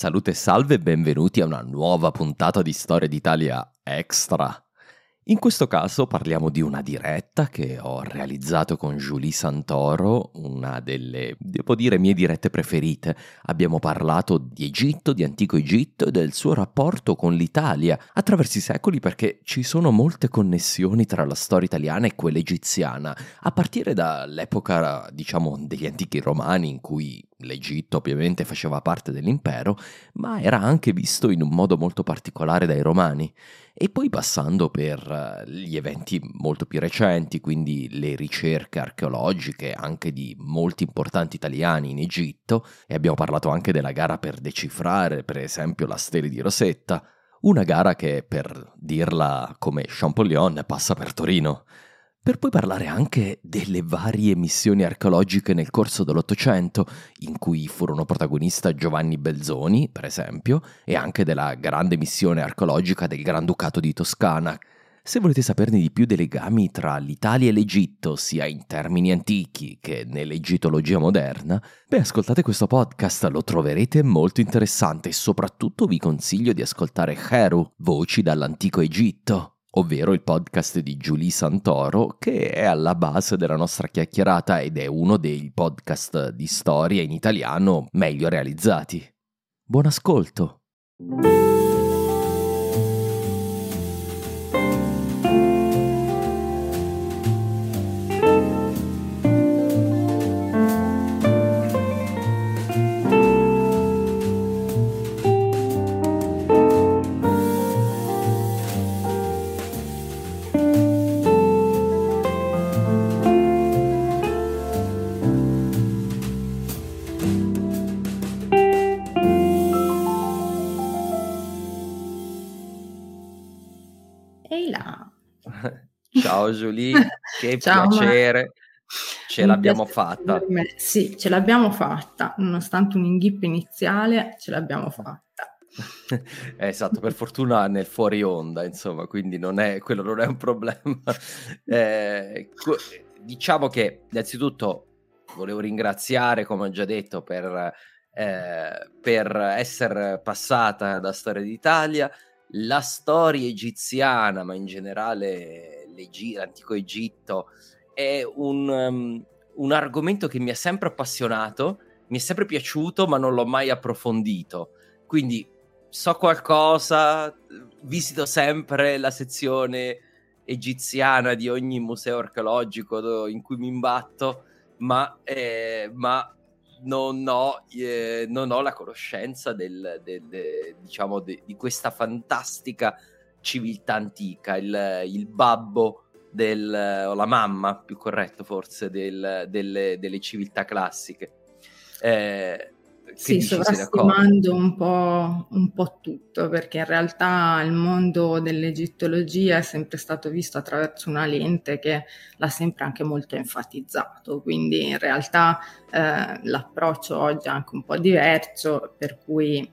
Salute e salve e benvenuti a una nuova puntata di Storia d'Italia Extra. In questo caso parliamo di una diretta che ho realizzato con Julie Santoro, una delle, devo dire, mie dirette preferite. Abbiamo parlato di Egitto, di antico Egitto e del suo rapporto con l'Italia attraverso i secoli perché ci sono molte connessioni tra la storia italiana e quella egiziana, a partire dall'epoca, diciamo, degli antichi romani in cui l'Egitto ovviamente faceva parte dell'impero, ma era anche visto in un modo molto particolare dai romani e poi passando per eh, gli eventi molto più recenti, quindi le ricerche archeologiche anche di molti importanti italiani in Egitto, e abbiamo parlato anche della gara per decifrare, per esempio, la stele di Rosetta, una gara che, per dirla come Champollion, passa per Torino per poi parlare anche delle varie missioni archeologiche nel corso dell'Ottocento, in cui furono protagonista Giovanni Belzoni, per esempio, e anche della grande missione archeologica del Granducato di Toscana. Se volete saperne di più dei legami tra l'Italia e l'Egitto, sia in termini antichi che nell'egittologia moderna, beh, ascoltate questo podcast, lo troverete molto interessante e soprattutto vi consiglio di ascoltare Heru, Voci dall'antico Egitto, ovvero il podcast di Julie Santoro, che è alla base della nostra chiacchierata ed è uno dei podcast di storia in italiano meglio realizzati. Buon ascolto! Ciao Julie, che Ciao, piacere. Ma... Ce l'abbiamo fatta. Sì, ce l'abbiamo fatta, nonostante un inghippo iniziale, ce l'abbiamo fatta. esatto, per fortuna nel fuori onda, insomma, quindi non è, quello non è un problema. Eh, diciamo che innanzitutto volevo ringraziare, come ho già detto, per, eh, per essere passata da Storia d'Italia, la storia egiziana, ma in generale l'antico Egitto, è un, um, un argomento che mi ha sempre appassionato, mi è sempre piaciuto, ma non l'ho mai approfondito. Quindi so qualcosa, visito sempre la sezione egiziana di ogni museo archeologico in cui mi imbatto, ma, eh, ma non, ho, eh, non, ho, la conoscenza del, del, del, diciamo de, di questa fantastica civiltà antica, il, il babbo o la mamma, più corretto forse, del, delle, delle, civiltà classiche. Eh, sì, sovrastimando un po', un po' tutto, perché in realtà il mondo dell'egittologia è sempre stato visto attraverso una lente che l'ha sempre anche molto enfatizzato, quindi in realtà eh, l'approccio oggi è anche un po' diverso, per cui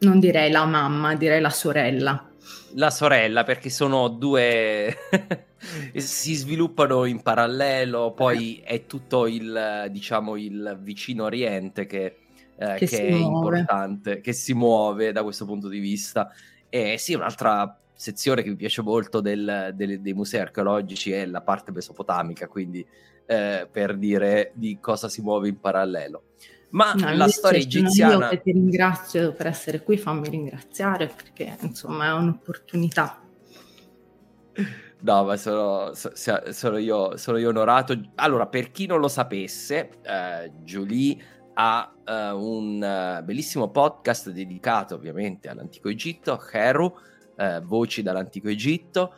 non direi la mamma, direi la sorella. La sorella perché sono due si sviluppano in parallelo poi è tutto il diciamo il vicino oriente che, eh, che, che è muove. importante che si muove da questo punto di vista e sì un'altra sezione che mi piace molto del, del, dei musei archeologici è la parte mesopotamica quindi eh, per dire di cosa si muove in parallelo Ma no, la storia egiziana... Io ti ringrazio per essere qui, fammi ringraziare perché insomma è un'opportunità. No, ma sono, sono, io, sono io onorato. Allora, per chi non lo sapesse, eh, Julie ha uh, un uh, bellissimo podcast dedicato ovviamente all'antico Egitto, Heru, uh, Voci dall'antico Egitto,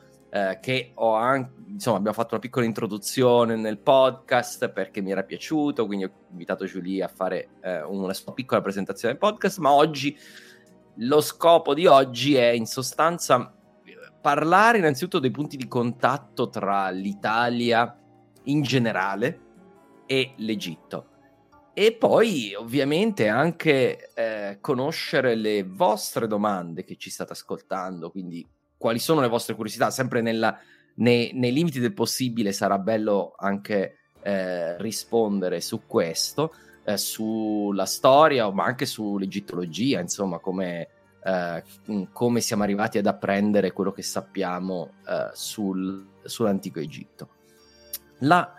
che ho anche, insomma, abbiamo fatto una piccola introduzione nel podcast perché mi era piaciuto, quindi ho invitato Julie a fare una sua piccola presentazione del podcast, ma oggi lo scopo di oggi è in sostanza parlare innanzitutto dei punti di contatto tra l'Italia in generale e l'Egitto e poi ovviamente anche eh, conoscere le vostre domande che ci state ascoltando, quindi quali sono le vostre curiosità, sempre nella, nei, nei, limiti del possibile sarà bello anche eh, rispondere su questo, eh, sulla storia, ma anche sull'egittologia, insomma come, eh, come, siamo arrivati ad apprendere quello che sappiamo eh, sul, sull'antico Egitto. La,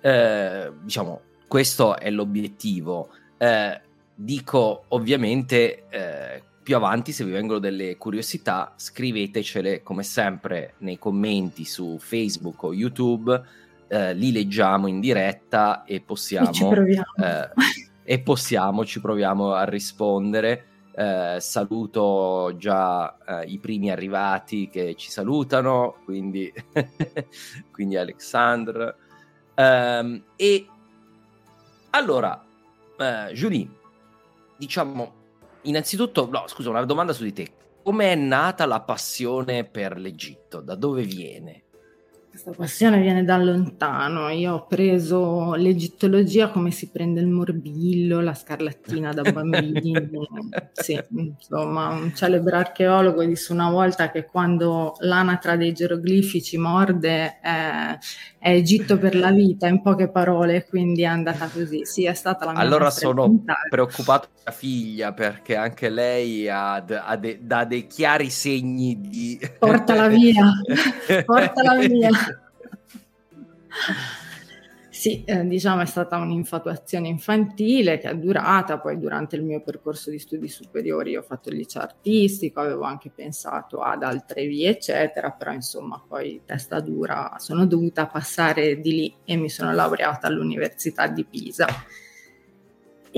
eh, diciamo, questo è l'obiettivo. Eh, dico ovviamente eh, più avanti se vi vengono delle curiosità scrivetecele come sempre nei commenti su Facebook o YouTube. Eh, li leggiamo in diretta e possiamo, e, eh, e possiamo ci proviamo a rispondere. Eh, saluto già eh, i primi arrivati che ci salutano quindi, quindi Alexandre. Um, e allora, eh, Julie, diciamo, innanzitutto, no, scusa, una domanda su di te. Come è nata la passione per l'Egitto? Da dove viene? Questa passione viene da lontano. Io ho preso l'egittologia come si prende il morbillo, la scarlattina da bambini. sì, insomma, un celebre archeologo disse una volta che quando l'anatra dei geroglifici morde è, è Egitto per la vita, in poche parole, quindi è andata così. Sì, è stata la mia Allora sono preoccupato per figlia perché anche lei ha, ha de, dà dei chiari segni di... Portala via, portala via. Sì, eh, diciamo è stata un'infatuazione infantile che è durata, poi durante il mio percorso di studi superiori ho fatto il liceo artistico, avevo anche pensato ad altre vie, eccetera, però insomma poi testa dura sono dovuta passare di lì e mi sono laureata all'Università di Pisa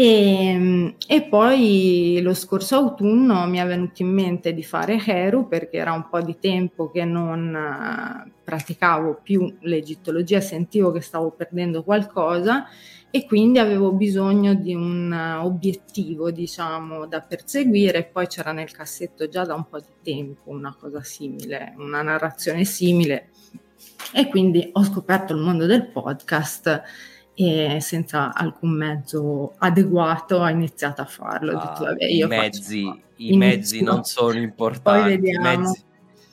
e, ehm, e, poi lo scorso autunno mi è venuto in mente di fare Heru perché era un po' di tempo che non uh, praticavo più l'egittologia, sentivo che stavo perdendo qualcosa e quindi avevo bisogno di un uh, obiettivo, diciamo, da perseguire. Poi c'era nel cassetto già da un po' di tempo una cosa simile, una narrazione simile. E quindi ho scoperto il mondo del podcast e senza alcun mezzo adeguato ho iniziato a farlo. Ah, detto, vabbè, I mezzi, faccio, i mezzi non sono importanti. Mezzi,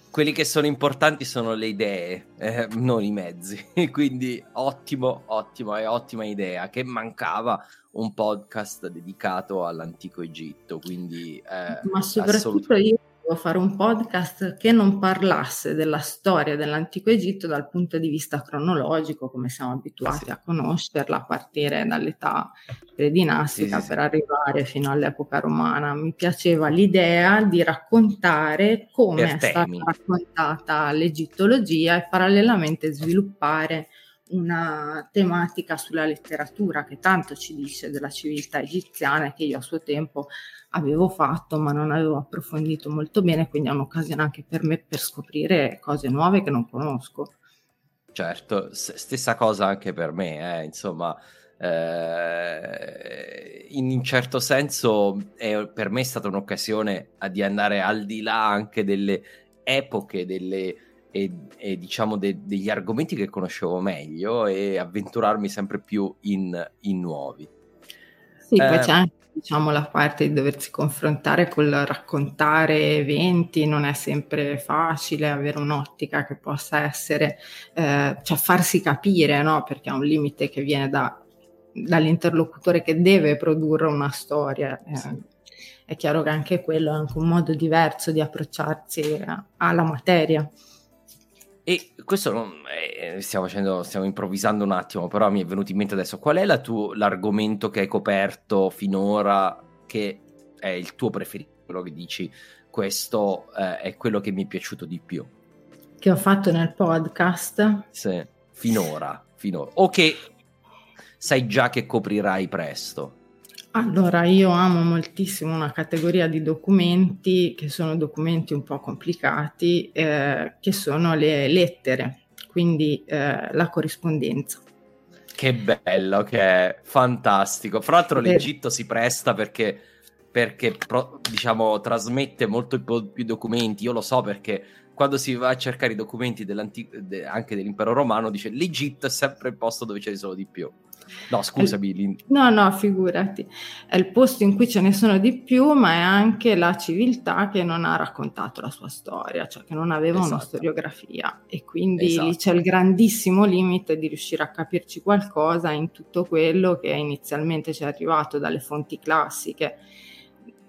quelli che sono importanti sono le idee, eh, non i mezzi. Quindi ottimo, ottimo, è ottima idea che mancava un podcast dedicato all'antico Egitto. Quindi, eh, Ma soprattutto io volevo fare un podcast che non parlasse della storia dell'antico Egitto dal punto di vista cronologico, come siamo abituati sì. a conoscerla, a partire dall'età predinastica sì, per arrivare fino all'epoca romana. Mi piaceva l'idea di raccontare come per è temi. stata raccontata l'egittologia e parallelamente sviluppare una tematica sulla letteratura che tanto ci dice della civiltà egiziana e che io a suo tempo avevo fatto ma non avevo approfondito molto bene, quindi è un'occasione anche per me per scoprire cose nuove che non conosco. Certo, stessa cosa anche per me, eh, insomma, eh, in un certo senso è, per me è stata un'occasione di andare al di là anche delle epoche, delle, e, e diciamo de, degli argomenti che conoscevo meglio e avventurarmi sempre più in, in nuovi. Sì, eh, poi c'è anche diciamo, la parte di doversi confrontare col raccontare eventi, non è sempre facile avere un'ottica che possa essere, eh, cioè farsi capire, no? perché è un limite che viene da, dall'interlocutore che deve produrre una storia. Eh, sì. È chiaro che anche quello è anche un modo diverso di approcciarsi alla materia. Questo non, eh, stiamo, facendo, stiamo improvvisando un attimo, però mi è venuto in mente adesso. Qual è tu, l'argomento che hai coperto finora che è il tuo preferito? Quello che dici, questo eh, è quello che mi è piaciuto di più. Che ho fatto nel podcast? Sì, finora, finora. O che sai già che coprirai presto. Allora, io amo moltissimo una categoria di documenti che sono documenti un po' complicati, eh, che sono le lettere, quindi eh, la corrispondenza. Che bello, che è fantastico. Fra l'altro l'Egitto si presta perché, perché diciamo, trasmette molto più documenti. Io lo so perché quando si va a cercare i documenti de, anche dell'impero romano dice l'Egitto è sempre il posto dove ce ne sono di più. No, scusami. No, no, figurati. È il posto in cui ce ne sono di più, ma è anche la civiltà che non ha raccontato la sua storia, cioè che non aveva esatto. una storiografia. E quindi esatto. lì c'è il grandissimo limite di riuscire a capirci qualcosa in tutto quello che inizialmente ci è arrivato dalle fonti classiche,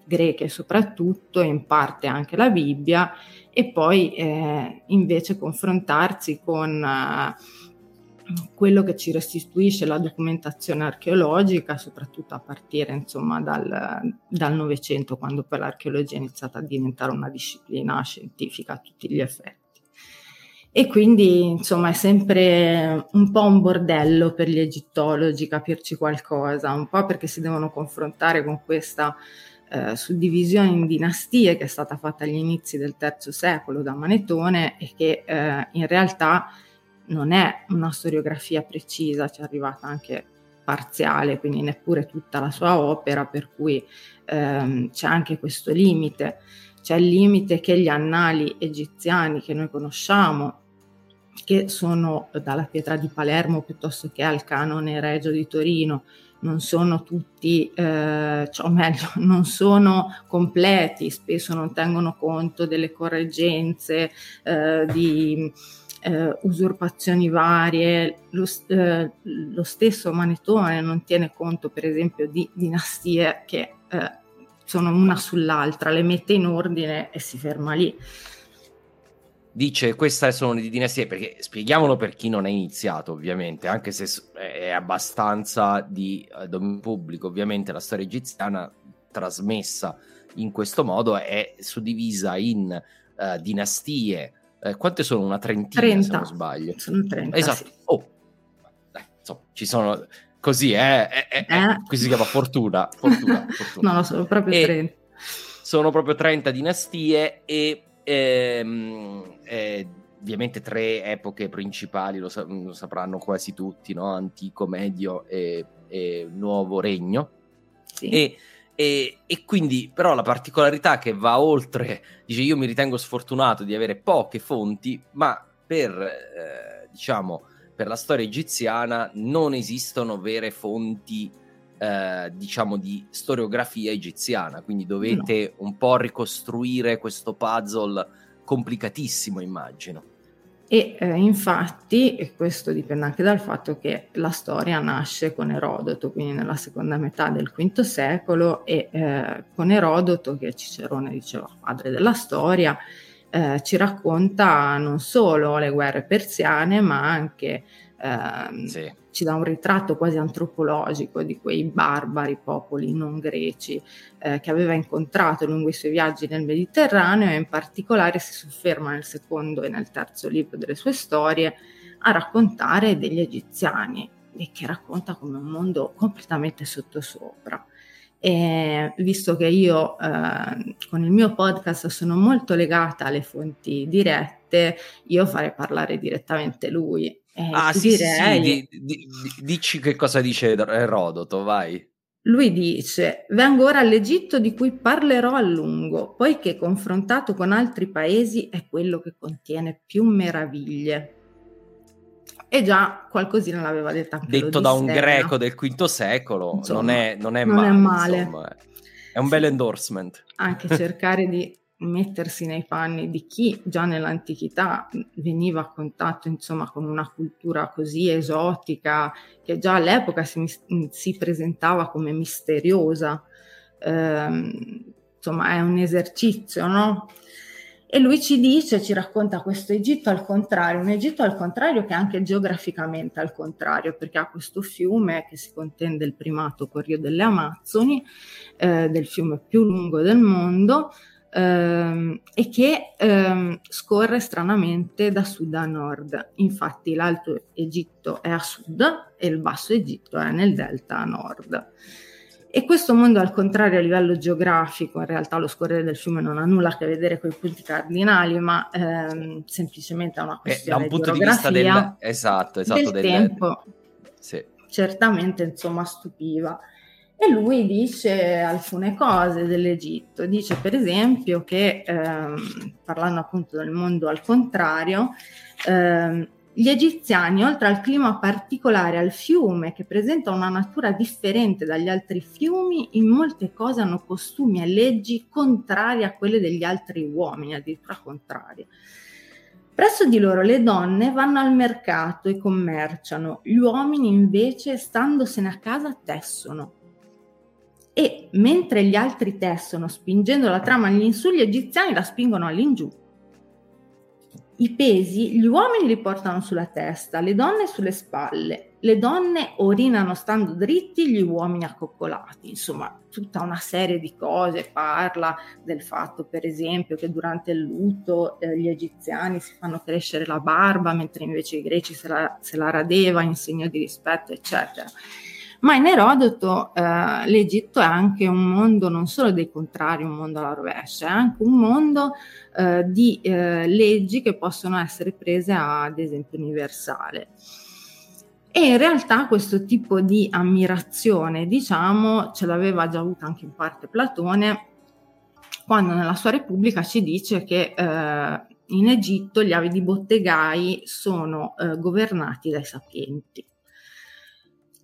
greche soprattutto, e in parte anche la Bibbia, e poi eh, invece confrontarsi con... Eh, quello che ci restituisce la documentazione archeologica, soprattutto a partire insomma, dal Novecento, quando poi l'archeologia è iniziata a diventare una disciplina scientifica a tutti gli effetti. E quindi insomma è sempre un po' un bordello per gli egittologi capirci qualcosa, un po' perché si devono confrontare con questa eh, suddivisione in dinastie che è stata fatta agli inizi del III secolo da Manetone e che eh, in realtà non è una storiografia precisa, ci è arrivata anche parziale, quindi neppure tutta la sua opera, per cui ehm, c'è anche questo limite. C'è il limite che gli annali egiziani che noi conosciamo, che sono dalla pietra di Palermo piuttosto che al canone regio di Torino, non sono tutti, eh, cioè, o meglio, non sono completi, spesso non tengono conto delle correggenze, eh, di eh, usurpazioni varie, lo, eh, lo, stesso Manetone non tiene conto per esempio di dinastie che eh, sono una sull'altra, le mette in ordine e si ferma lì. Dice queste sono le dinastie perché spieghiamolo per chi non è iniziato ovviamente, anche se è abbastanza di eh, dominio pubblico, ovviamente la storia egiziana trasmessa in questo modo è suddivisa in uh, dinastie eh, quante sono? Una trentina 30. se non sbaglio. Sono 30. Esatto. Sì. Oh, dai, insomma, ci sono così, eh, eh, eh, eh. qui si chiama fortuna. fortuna, fortuna. no, sono proprio e 30. Sono proprio 30 dinastie e ehm, eh, ovviamente tre epoche principali, lo, sa- lo, sapranno quasi tutti, no? antico, medio e, e nuovo regno. Sì. E e, e, quindi, però, la particolarità che va oltre, dice io mi ritengo sfortunato di avere poche fonti, ma per, eh, diciamo, per la storia egiziana non esistono vere fonti, eh, diciamo, di storiografia egiziana, quindi dovete no. un po' ricostruire questo puzzle complicatissimo, immagino. E eh, infatti, e questo dipende anche dal fatto che la storia nasce con Erodoto, quindi nella seconda metà del V secolo, e eh, con Erodoto, che Cicerone diceva padre della storia, eh, ci racconta non solo le guerre persiane, ma anche ehm, sì ci dà un ritratto quasi antropologico di quei barbari popoli non greci eh, che aveva incontrato lungo i suoi viaggi nel Mediterraneo e in particolare si sofferma nel secondo e nel terzo libro delle sue storie a raccontare degli egiziani e che racconta come un mondo completamente sottosopra. E visto che io eh, con il mio podcast sono molto legata alle fonti dirette, io farei parlare direttamente lui eh, ah, sì, direi... sì, sì. Di, di, dici che cosa dice Erodoto, vai. Lui dice: Vengo ora all'Egitto di cui parlerò a lungo, poiché confrontato con altri paesi è quello che contiene più meraviglie. E già qualcosina l'aveva detta anche Detto da un greco del V secolo, insomma, non, è, non, è, non male, è male. Insomma, è un bel endorsement. Anche cercare di mettersi nei panni di chi già nell'antichità veniva a contatto insomma con una cultura così esotica che già all'epoca si, si presentava come misteriosa eh, insomma è un esercizio no? E lui ci dice, ci racconta questo Egitto al contrario, un Egitto al contrario che è anche geograficamente al contrario, perché ha questo fiume che si contende il primato con Rio delle Amazzoni, eh, del fiume più lungo del mondo, ehm, e che ehm, scorre stranamente da sud a nord. Infatti l'Alto Egitto è a sud e il Basso Egitto è nel delta a nord. E questo mondo, al contrario, a livello geografico, in realtà lo scorrere del fiume non ha nulla a che vedere con i punti cardinali, ma ehm, semplicemente è una questione eh, da un punto di, di vista del, esatto, esatto, del, del tempo. Sì. Certamente, insomma, stupiva. E lui dice alcune cose dell'Egitto. Dice, per esempio, che ehm, parlando appunto del mondo al contrario, ehm, gli egiziani, oltre al clima particolare, al fiume, che presenta una natura differente dagli altri fiumi, in molte cose hanno costumi e leggi contrarie a quelle degli altri uomini, addirittura contrarie. Presso di loro le donne vanno al mercato e commerciano, gli uomini invece, standosene a casa, tessono. E mentre gli altri tessono spingendo la trama all'insù, gli egiziani la spingono all'ingiù i pesi gli uomini li portano sulla testa, le donne sulle spalle. Le donne orinano stando dritti, gli uomini accoccolati. Insomma, tutta una serie di cose. Parla del fatto, per esempio, che durante il lutto eh, gli egiziani si fanno crescere la barba, mentre invece i greci se la, se la radeva in segno di rispetto, eccetera. Ma in Erodoto eh, l'Egitto è anche un mondo non solo dei contrari, un mondo alla rovescia, è anche un mondo eh, di eh, leggi che possono essere prese ad esempio universale. E in realtà questo tipo di ammirazione, diciamo, ce l'aveva già avuta anche in parte Platone, quando nella sua Repubblica ci dice che eh, in Egitto gli avidi bottegai sono eh, governati dai sapienti.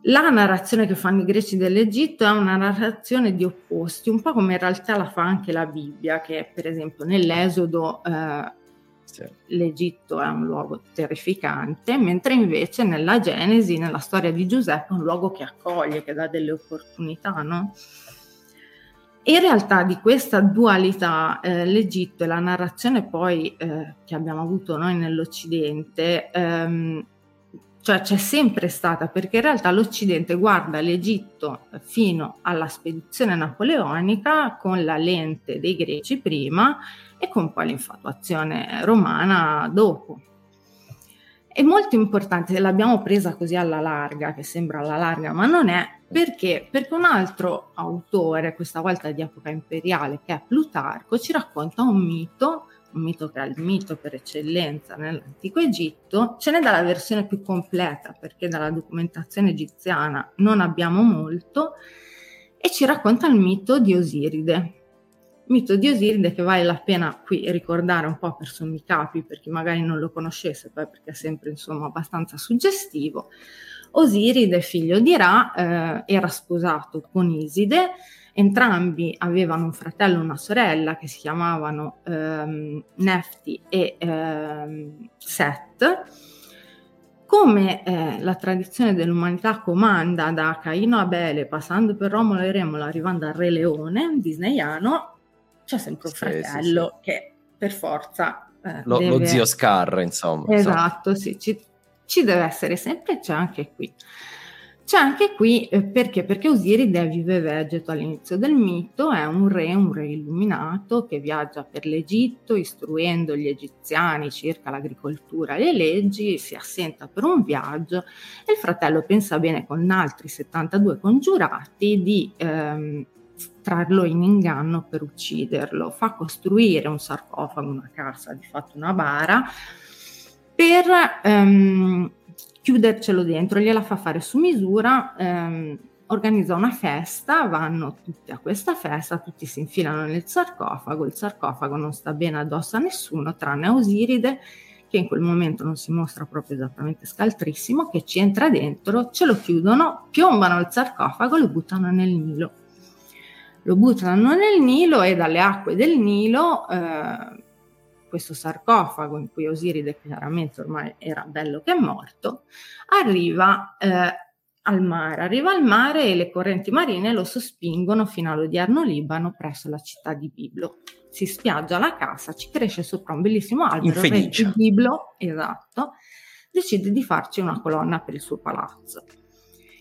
La narrazione che fanno i greci dell'Egitto è una narrazione di opposti, un po' come in realtà la fa anche la Bibbia, che per esempio nell'Esodo eh, sì. l'Egitto è un luogo terrificante, mentre invece nella Genesi, nella storia di Giuseppe, è un luogo che accoglie, che dà delle opportunità, no? In realtà di questa dualità eh, l'Egitto e la narrazione poi eh, che abbiamo avuto noi nell'Occidente ehm, cioè c'è sempre stata, perché in realtà l'Occidente guarda l'Egitto fino alla spedizione napoleonica con la lente dei greci prima e con poi l'infatuazione romana dopo. È molto importante, l'abbiamo presa così alla larga, che sembra alla larga, ma non è, perché? Perché un altro autore, questa volta di epoca imperiale, che è Plutarco, ci racconta un mito un mito che è il mito per eccellenza nell'antico Egitto, ce n'è dalla versione più completa perché dalla documentazione egiziana non abbiamo molto e ci racconta il mito di Osiride. Mito di Osiride che vale la pena qui ricordare un po' per sommi capi per chi magari non lo conoscesse, poi perché è sempre insomma abbastanza suggestivo. Osiride, figlio di Ra, eh, era sposato con Iside, Entrambi avevano un fratello e una sorella che si chiamavano ehm, Nefti e ehm, Set. Come eh, la tradizione dell'umanità comanda da Caino a Abele, passando per Romolo e Remolo, arrivando al Re Leone, disneyano, c'è sempre un fratello sì, sì. che per forza... Eh, lo, deve... lo, zio Scar, insomma. Esatto, sì, ci, ci deve essere sempre, c'è anche qui. C'è anche qui eh, perché? Perché Osiride vive vegeto all'inizio del mito, è un re, un re illuminato che viaggia per l'Egitto istruendo gli egiziani circa l'agricoltura e le leggi, si assenta per un viaggio e il fratello pensa bene con altri 72 congiurati di ehm, trarlo in inganno per ucciderlo, fa costruire un sarcofago, una casa, di fatto una bara, per ehm, chiudercelo dentro, gliela fa fare su misura, ehm, organizza una festa, vanno tutti a questa festa, tutti si infilano nel sarcofago, il sarcofago non sta bene addosso a nessuno tranne a Osiride che in quel momento non si mostra proprio esattamente scaltrissimo, che ci entra dentro, ce lo chiudono, piombano il sarcofago e lo buttano nel Nilo. Lo buttano nel Nilo e dalle acque del Nilo eh, questo sarcofago in cui Osiride chiaramente ormai era bello che morto, arriva eh, al mare, arriva al mare e le correnti marine lo sospingono fino all'odierno Libano presso la città di Biblo. si spiaggia la casa, ci cresce sopra un bellissimo albero, il biblo, esatto, decide di farci una colonna per il suo palazzo.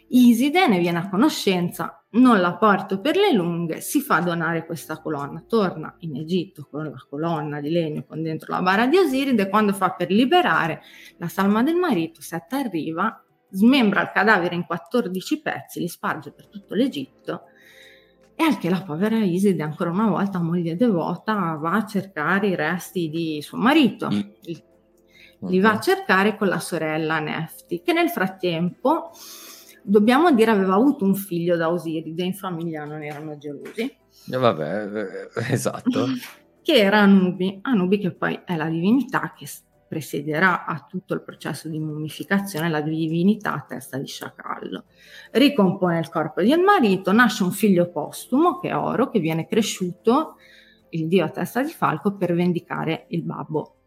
Iside ne viene a conoscenza, non la porto per le lunghe, si fa donare questa colonna, torna in Egitto con la colonna di legno con dentro la bara di Osiride, quando fa per liberare la salma del marito, Setta arriva, smembra il cadavere in 14 pezzi, li sparge per tutto l'Egitto e anche la povera Iside, ancora una volta moglie devota, va a cercare i resti di suo marito. Mm. Li va a cercare con la sorella Nefti, che nel frattempo dobbiamo dire aveva avuto un figlio da Osiride, in famiglia non erano gelosi. Eh, vabbè, eh, esatto. che era Anubi, Anubi che poi è la divinità che presiederà a tutto il processo di mummificazione, la divinità a testa di sciacallo. Ricompone il corpo del marito, nasce un figlio postumo che è Oro, che viene cresciuto, il dio a testa di falco, per vendicare il babbo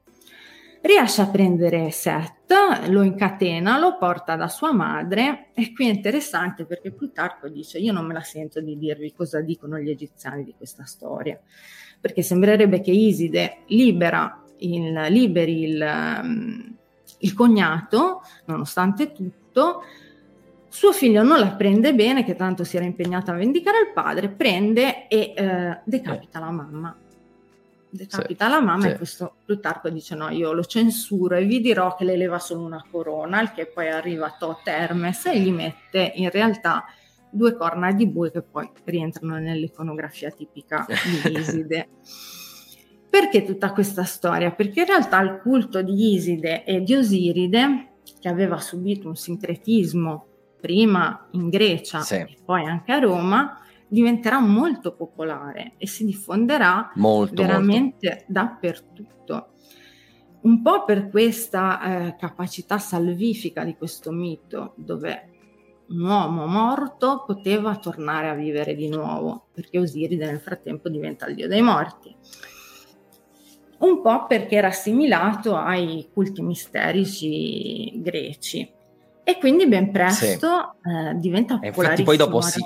riesce a prendere Seth, lo incatena, lo porta da sua madre. E qui è interessante perché Plutarco dice io non me la sento di dirvi cosa dicono gli egiziani di questa storia, perché sembrerebbe che Iside libera il, liberi il, il cognato, nonostante tutto, suo figlio non la prende bene, che tanto si era impegnata a vendicare il padre, prende e eh, decapita la mamma decapita sì, la mamma sì. e questo Plutarco dice no io lo censuro e vi dirò che le leva solo una corona il che poi arriva Tot Hermes e gli mette in realtà due corna di bue che poi rientrano nell'iconografia tipica di Iside perché tutta questa storia? Perché in realtà il culto di Iside e di Osiride che aveva subito un sincretismo prima in Grecia sì. e poi anche a Roma diventerà molto popolare e si diffonderà molto, veramente molto. dappertutto. Un po' per questa eh, capacità salvifica di questo mito, dove un uomo morto poteva tornare a vivere di nuovo, perché Osiride nel frattempo diventa il dio dei morti. Un po' perché era assimilato ai culti misterici greci e quindi ben presto sì. eh, diventa popolarissimo. Infatti poi dopo si,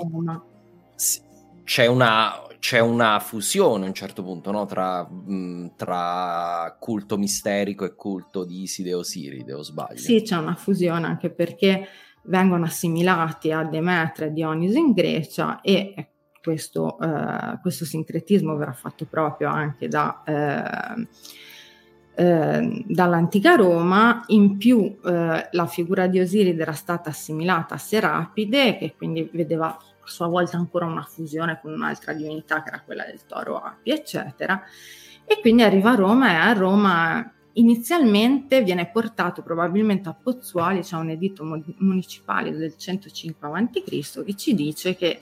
c'è una, c'è una fusione a un certo punto no? tra, mh, tra, culto misterico e culto di Iside Osiride, o sbaglio? Sì, c'è una fusione anche perché vengono assimilati a Demetra e Dionisi in Grecia e questo, eh, questo sincretismo verrà fatto proprio anche da... Eh, eh, dall'antica Roma, in più eh, la figura di Osiride era stata assimilata a Serapide, che quindi vedeva sua volta ancora una fusione con un'altra divinità che era quella del toro Api, eccetera. E quindi arriva a Roma e a Roma inizialmente viene portato probabilmente a Pozzuoli, c'è un editto municipale del 105 a.C. che ci dice che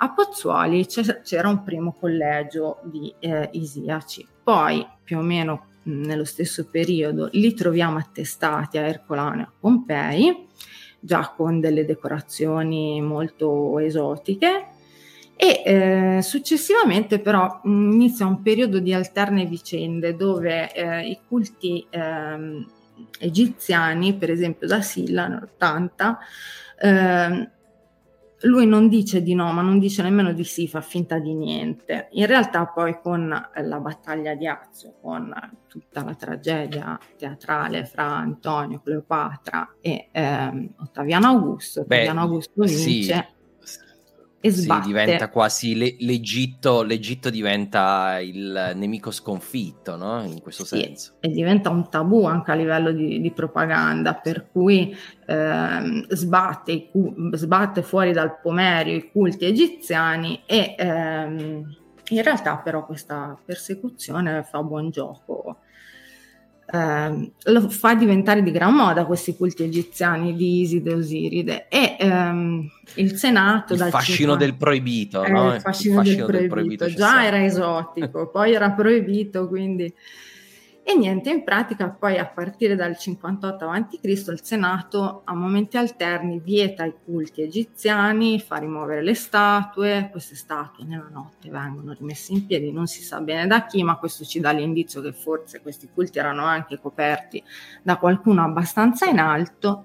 a Pozzuoli c'era un primo collegio di eh, isiaci, poi più o meno nello stesso periodo li troviamo attestati a Ercolano e a Pompei, già con delle decorazioni molto esotiche. E eh, successivamente però inizia un periodo di alterne vicende dove eh, i culti eh, egiziani, per esempio da Silla nell'80, lui non dice di no, ma non dice nemmeno di sì, fa finta di niente. In realtà poi con la battaglia di Azio, con tutta la tragedia teatrale fra Antonio, Cleopatra e ehm, Ottaviano Augusto, Ottaviano Beh, Augusto vince. Sì e sbatte. Sì, diventa quasi le, l'Egitto, l'Egitto diventa il nemico sconfitto, no? In questo sì, senso. E diventa un tabù anche a livello di, di propaganda, per cui eh, sbatte, sbatte, fuori dal pomerio i culti egiziani e ehm, in realtà però questa persecuzione fa buon gioco eh, lo fa diventare di gran moda questi culti egiziani di Iside e Osiride e ehm, il Senato il fascino 50... del proibito eh, no? il fascino, il fascino del, del proibito, proibito già era esotico poi era proibito quindi e niente, in pratica poi a partire dal 58 a.C. il Senato a momenti alterni vieta i culti egiziani, fa rimuovere le statue, queste statue nella notte vengono rimesse in piedi, non si sa bene da chi, ma questo ci dà l'indizio che forse questi culti erano anche coperti da qualcuno abbastanza in alto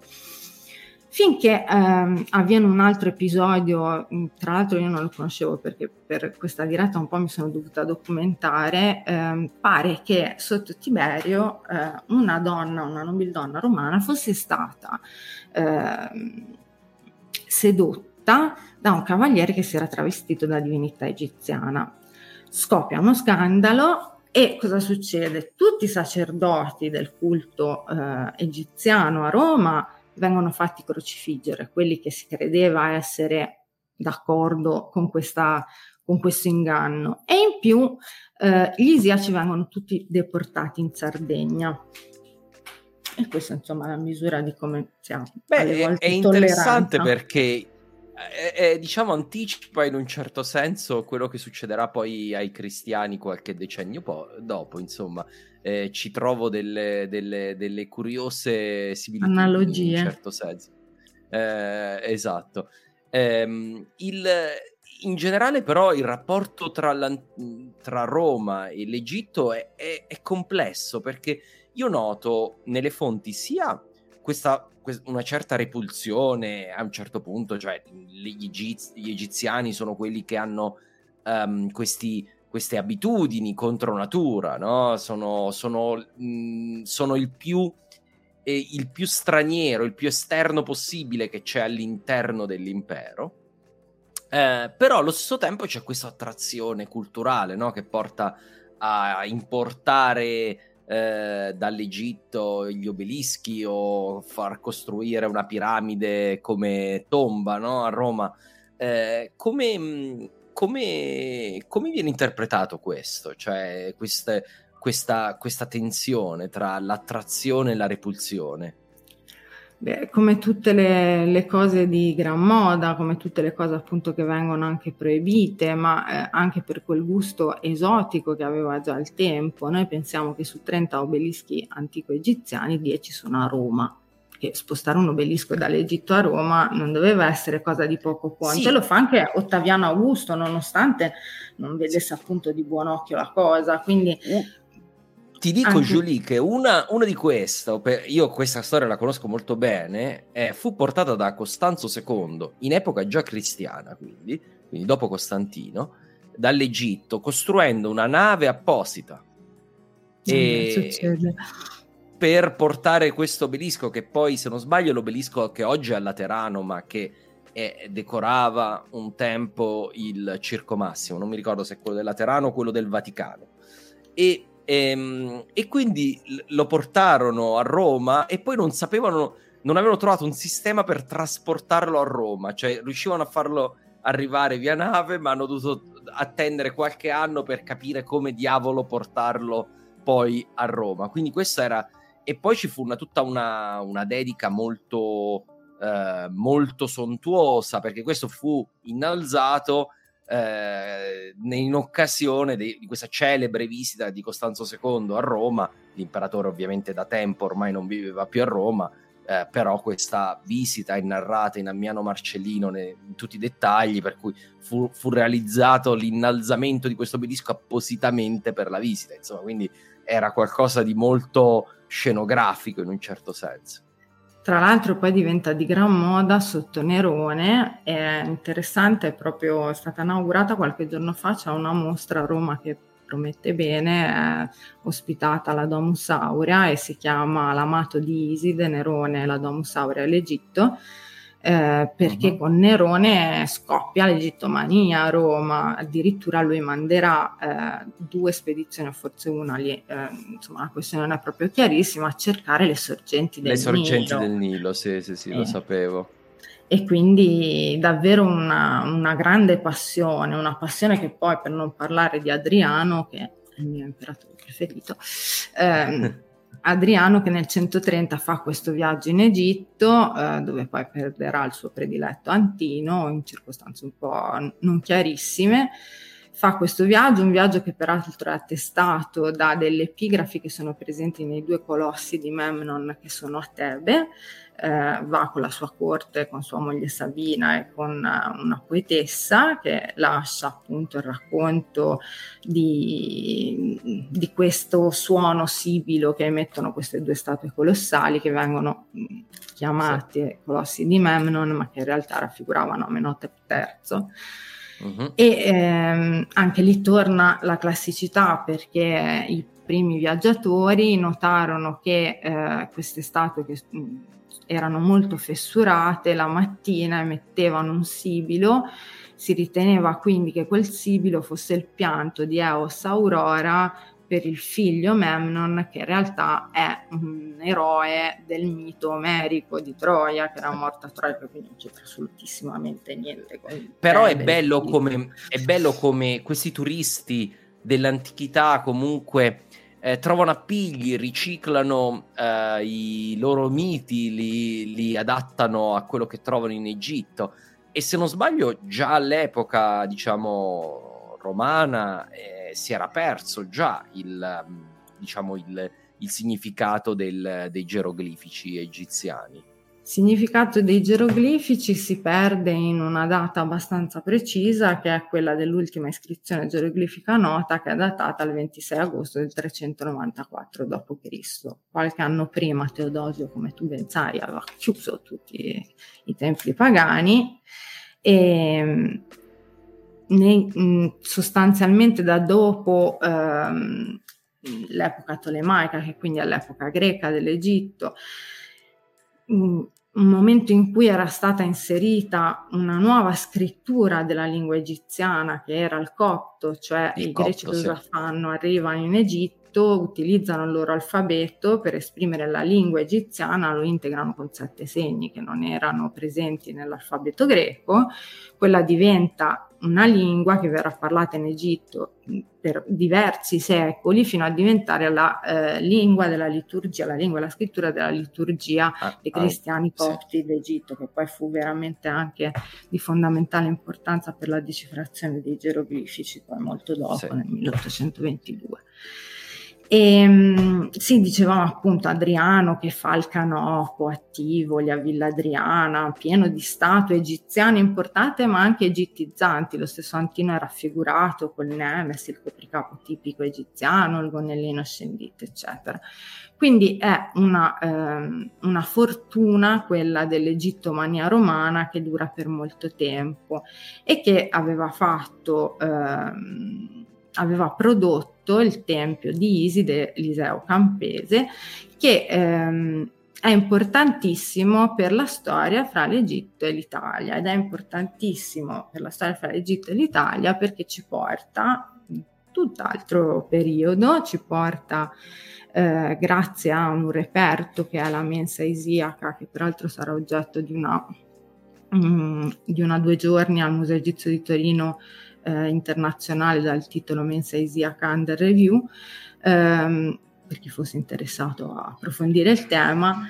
finché ehm, avviene un altro episodio, mm, tra l'altro io non lo conoscevo perché per questa diretta un po' mi sono dovuta documentare, ehm, pare che sotto Tiberio eh, una donna, una nobildonna romana fosse stata eh, sedotta da un cavaliere che si era travestito da divinità egiziana. Scoppia uno scandalo e cosa succede? Tutti i sacerdoti del culto eh, egiziano a Roma vengono fatti crocifiggere, quelli che si credeva essere d'accordo con, questa, con questo inganno. E in più eh, gli isiaci vengono tutti deportati in Sardegna. E questa insomma è la misura di come siamo. Beh, è interessante perché è, è, diciamo anticipa in un certo senso quello che succederà poi ai cristiani qualche decennio po- dopo, insomma eh, ci trovo delle, delle, delle curiose similitudini Analogie. in un certo senso. Eh, esatto. Eh, il, in generale però il rapporto tra, tra Roma e l'Egitto è, è, è, complesso perché io noto nelle fonti sia questa, una certa repulsione a un certo punto, cioè gli, egiz, gli egiziani sono quelli che hanno um, questi queste abitudini contro natura, no? sono, sono, mh, mm, sono il, più, eh, il più straniero, il più esterno possibile che c'è all'interno dell'impero. Eh, però allo stesso tempo c'è questa attrazione culturale no? che porta a importare eh, dall'Egitto gli obelischi o far costruire una piramide come tomba no? a Roma. Eh, come, come, come viene interpretato questo? Cioè, queste, questa, questa tensione tra l'attrazione e la repulsione? Beh, come tutte le, le, cose di gran moda, come tutte le cose appunto che vengono anche proibite, ma eh, anche per quel gusto esotico che aveva già il tempo, noi pensiamo che su 30 obelischi antico-egiziani 10 sono a Roma che spostare un obelisco dall'Egitto a Roma non doveva essere cosa di poco conto. Sì. Lo fa anche Ottaviano Augusto, nonostante non vedesse appunto di buon occhio la cosa. Quindi. Ti dico, anche... Julie, che una, una di queste, io questa storia la conosco molto bene, eh, fu portata da Costanzo II, in epoca già cristiana, quindi, quindi dopo Costantino, dall'Egitto, costruendo una nave apposita. E... Per portare questo obelisco, che poi, se non sbaglio, è l'obelisco che oggi è a Laterano, ma che è, decorava un tempo il Circo Massimo. Non mi ricordo se è quello del Laterano o quello del Vaticano. E, ehm, e quindi lo portarono a Roma e poi non sapevano, non avevano trovato un sistema per trasportarlo a Roma, cioè riuscivano a farlo arrivare via nave, ma hanno dovuto attendere qualche anno per capire come diavolo portarlo poi a Roma. Quindi questo era e poi ci fu una, tutta una, una dedica molto, eh, molto sontuosa, perché questo fu innalzato eh, in occasione di, di questa celebre visita di Costanzo II a Roma. L'imperatore ovviamente da tempo ormai non viveva più a Roma, eh, però questa visita è narrata in Ammiano Marcellino ne, in tutti i dettagli, per cui fu, fu, realizzato l'innalzamento di questo obelisco appositamente per la visita, insomma, quindi era qualcosa di molto scenografico in un certo senso. Tra l'altro poi diventa di gran moda sotto Nerone, è interessante, è proprio è stata inaugurata qualche giorno fa, c'è una mostra a Roma che promette bene, è ospitata alla Domus Aurea e si chiama L'amato di Iside, Nerone, la Domus Aurea all'Egitto eh, perché uh-huh. con Nerone scoppia l'egittomania a Roma, addirittura lui manderà eh, due spedizioni, o forse una lì, eh, insomma la questione non è proprio chiarissima, a cercare le sorgenti del Nilo. Le sorgenti del Nilo, sì, sì, sì, lo sapevo. E quindi davvero una, una grande passione, una passione che poi per non parlare di Adriano, che è il mio imperatore preferito, ehm, Adriano che nel 130 fa questo viaggio in Egitto, eh, dove poi perderà il suo prediletto Antino in circostanze un po' non chiarissime, fa questo viaggio, un viaggio che peraltro è attestato da delle epigrafi che sono presenti nei due colossi di Memnon che sono a Tebe, eh, va con la sua corte, con sua moglie Sabina e con uh, una poetessa che lascia appunto il racconto di, di, questo suono sibilo che emettono queste due statue colossali che vengono mm, chiamate colossi di Memnon ma che in realtà raffiguravano Amenhotep III. Uh-huh. E ehm, anche lì torna la classicità perché i primi viaggiatori notarono che eh, queste statue che mm, erano molto fessurate, la mattina emettevano un sibilo, si riteneva quindi che quel sibilo fosse il pianto di Eos Aurora per il figlio Memnon, che in realtà è un eroe del mito omerico di Troia, che era morto a Troia, quindi non c'entra assolutissimamente niente. Però è bello, come, è bello come questi turisti dell'antichità comunque eh, trovano appigli, riciclano eh, i loro miti, li, li, adattano a quello che trovano in Egitto. E se non sbaglio, già all'epoca, diciamo, romana eh, si era perso già il, diciamo, il, il significato del, dei geroglifici egiziani significato dei geroglifici si perde in una data abbastanza precisa che è quella dell'ultima iscrizione geroglifica nota che è datata il 26 agosto del 394 d.C. Qualche anno prima Teodosio, come tu ben sai, aveva chiuso tutti i templi pagani e ne, sostanzialmente da dopo ehm, l'epoca tolemaica, che quindi è l'epoca greca dell'Egitto, un momento in cui era stata inserita una nuova scrittura della lingua egiziana che era il copto, cioè il i copto, greci cosa sì. fanno? Arrivano in Egitto, utilizzano il loro alfabeto per esprimere la lingua egiziana, lo integrano con sette segni che non erano presenti nell'alfabeto greco, quella diventa una lingua che verrà parlata in Egitto per diversi secoli fino a diventare la eh, lingua della liturgia, la lingua e la scrittura della liturgia ah, dei ah, cristiani ah, copti sì. d'Egitto, che poi fu veramente anche di fondamentale importanza per la decifrazione dei geroglifici, poi molto dopo, sì. nel 1822. E ehm, sì, dicevamo appunto Adriano che fa il canopo attivo, a Villa Adriana, pieno di statue egiziane importate ma anche egittizzanti. Lo stesso Antino è raffigurato col Nemes, il copricapo tipico egiziano, il gonnellino scendito, eccetera. Quindi è una, ehm, una fortuna quella dell'Egittomania romana che dura per molto tempo e che aveva fatto, ehm, aveva prodotto il tempio di Iside Eliseo Campese, che ehm, è importantissimo per la storia fra l'Egitto e l'Italia ed è importantissimo per la storia fra l'Egitto e l'Italia perché ci porta in tutt'altro periodo, ci porta eh, grazie a un reperto che è la mensa isiaca, che peraltro sarà oggetto di una, mm, di una due giorni al Museo Egizio di Torino eh, internazionale dal titolo Mensa Isiaca Under Review, ehm, per chi fosse interessato a approfondire il tema.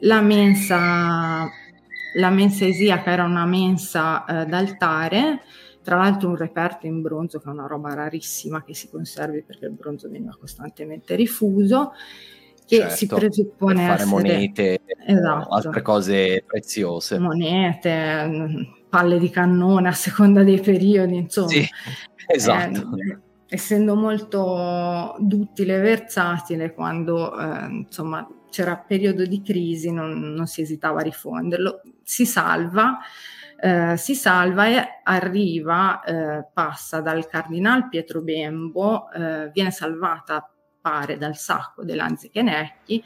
La mensa, la mensa isiaca era una mensa eh, d'altare, tra l'altro un reperto in bronzo che è una roba rarissima che si conservi perché il bronzo veniva costantemente rifuso che certo, si presuppone per fare essere... monete esatto. altre cose preziose monete palle di cannone a seconda dei periodi, insomma. Sì, esatto. Eh, essendo molto duttile e versatile, quando eh, insomma c'era periodo di crisi non, non, si esitava a rifonderlo. Si salva, eh, si salva e arriva, eh, passa dal Cardinal Pietro Bembo, eh, viene salvata pare dal sacco dell'Anziche Necchi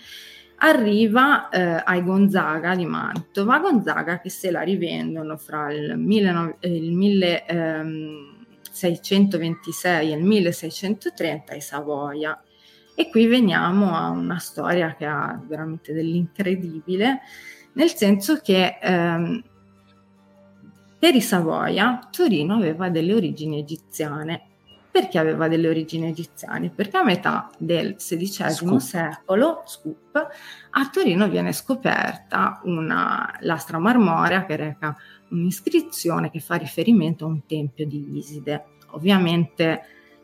arriva eh, ai Gonzaga di Mantova, Gonzaga che se la rivendono fra il, 19, eh, il 1626 ehm, e il 1630 ai Savoia. E qui veniamo a una storia che ha veramente dell'incredibile, nel senso che ehm, per i Savoia Torino aveva delle origini egiziane perché aveva delle origini egiziane? Perché a metà del XVI scoop. secolo, scoop, a Torino viene scoperta una lastra marmorea che reca un'iscrizione che fa riferimento a un tempio di Iside. ovviamente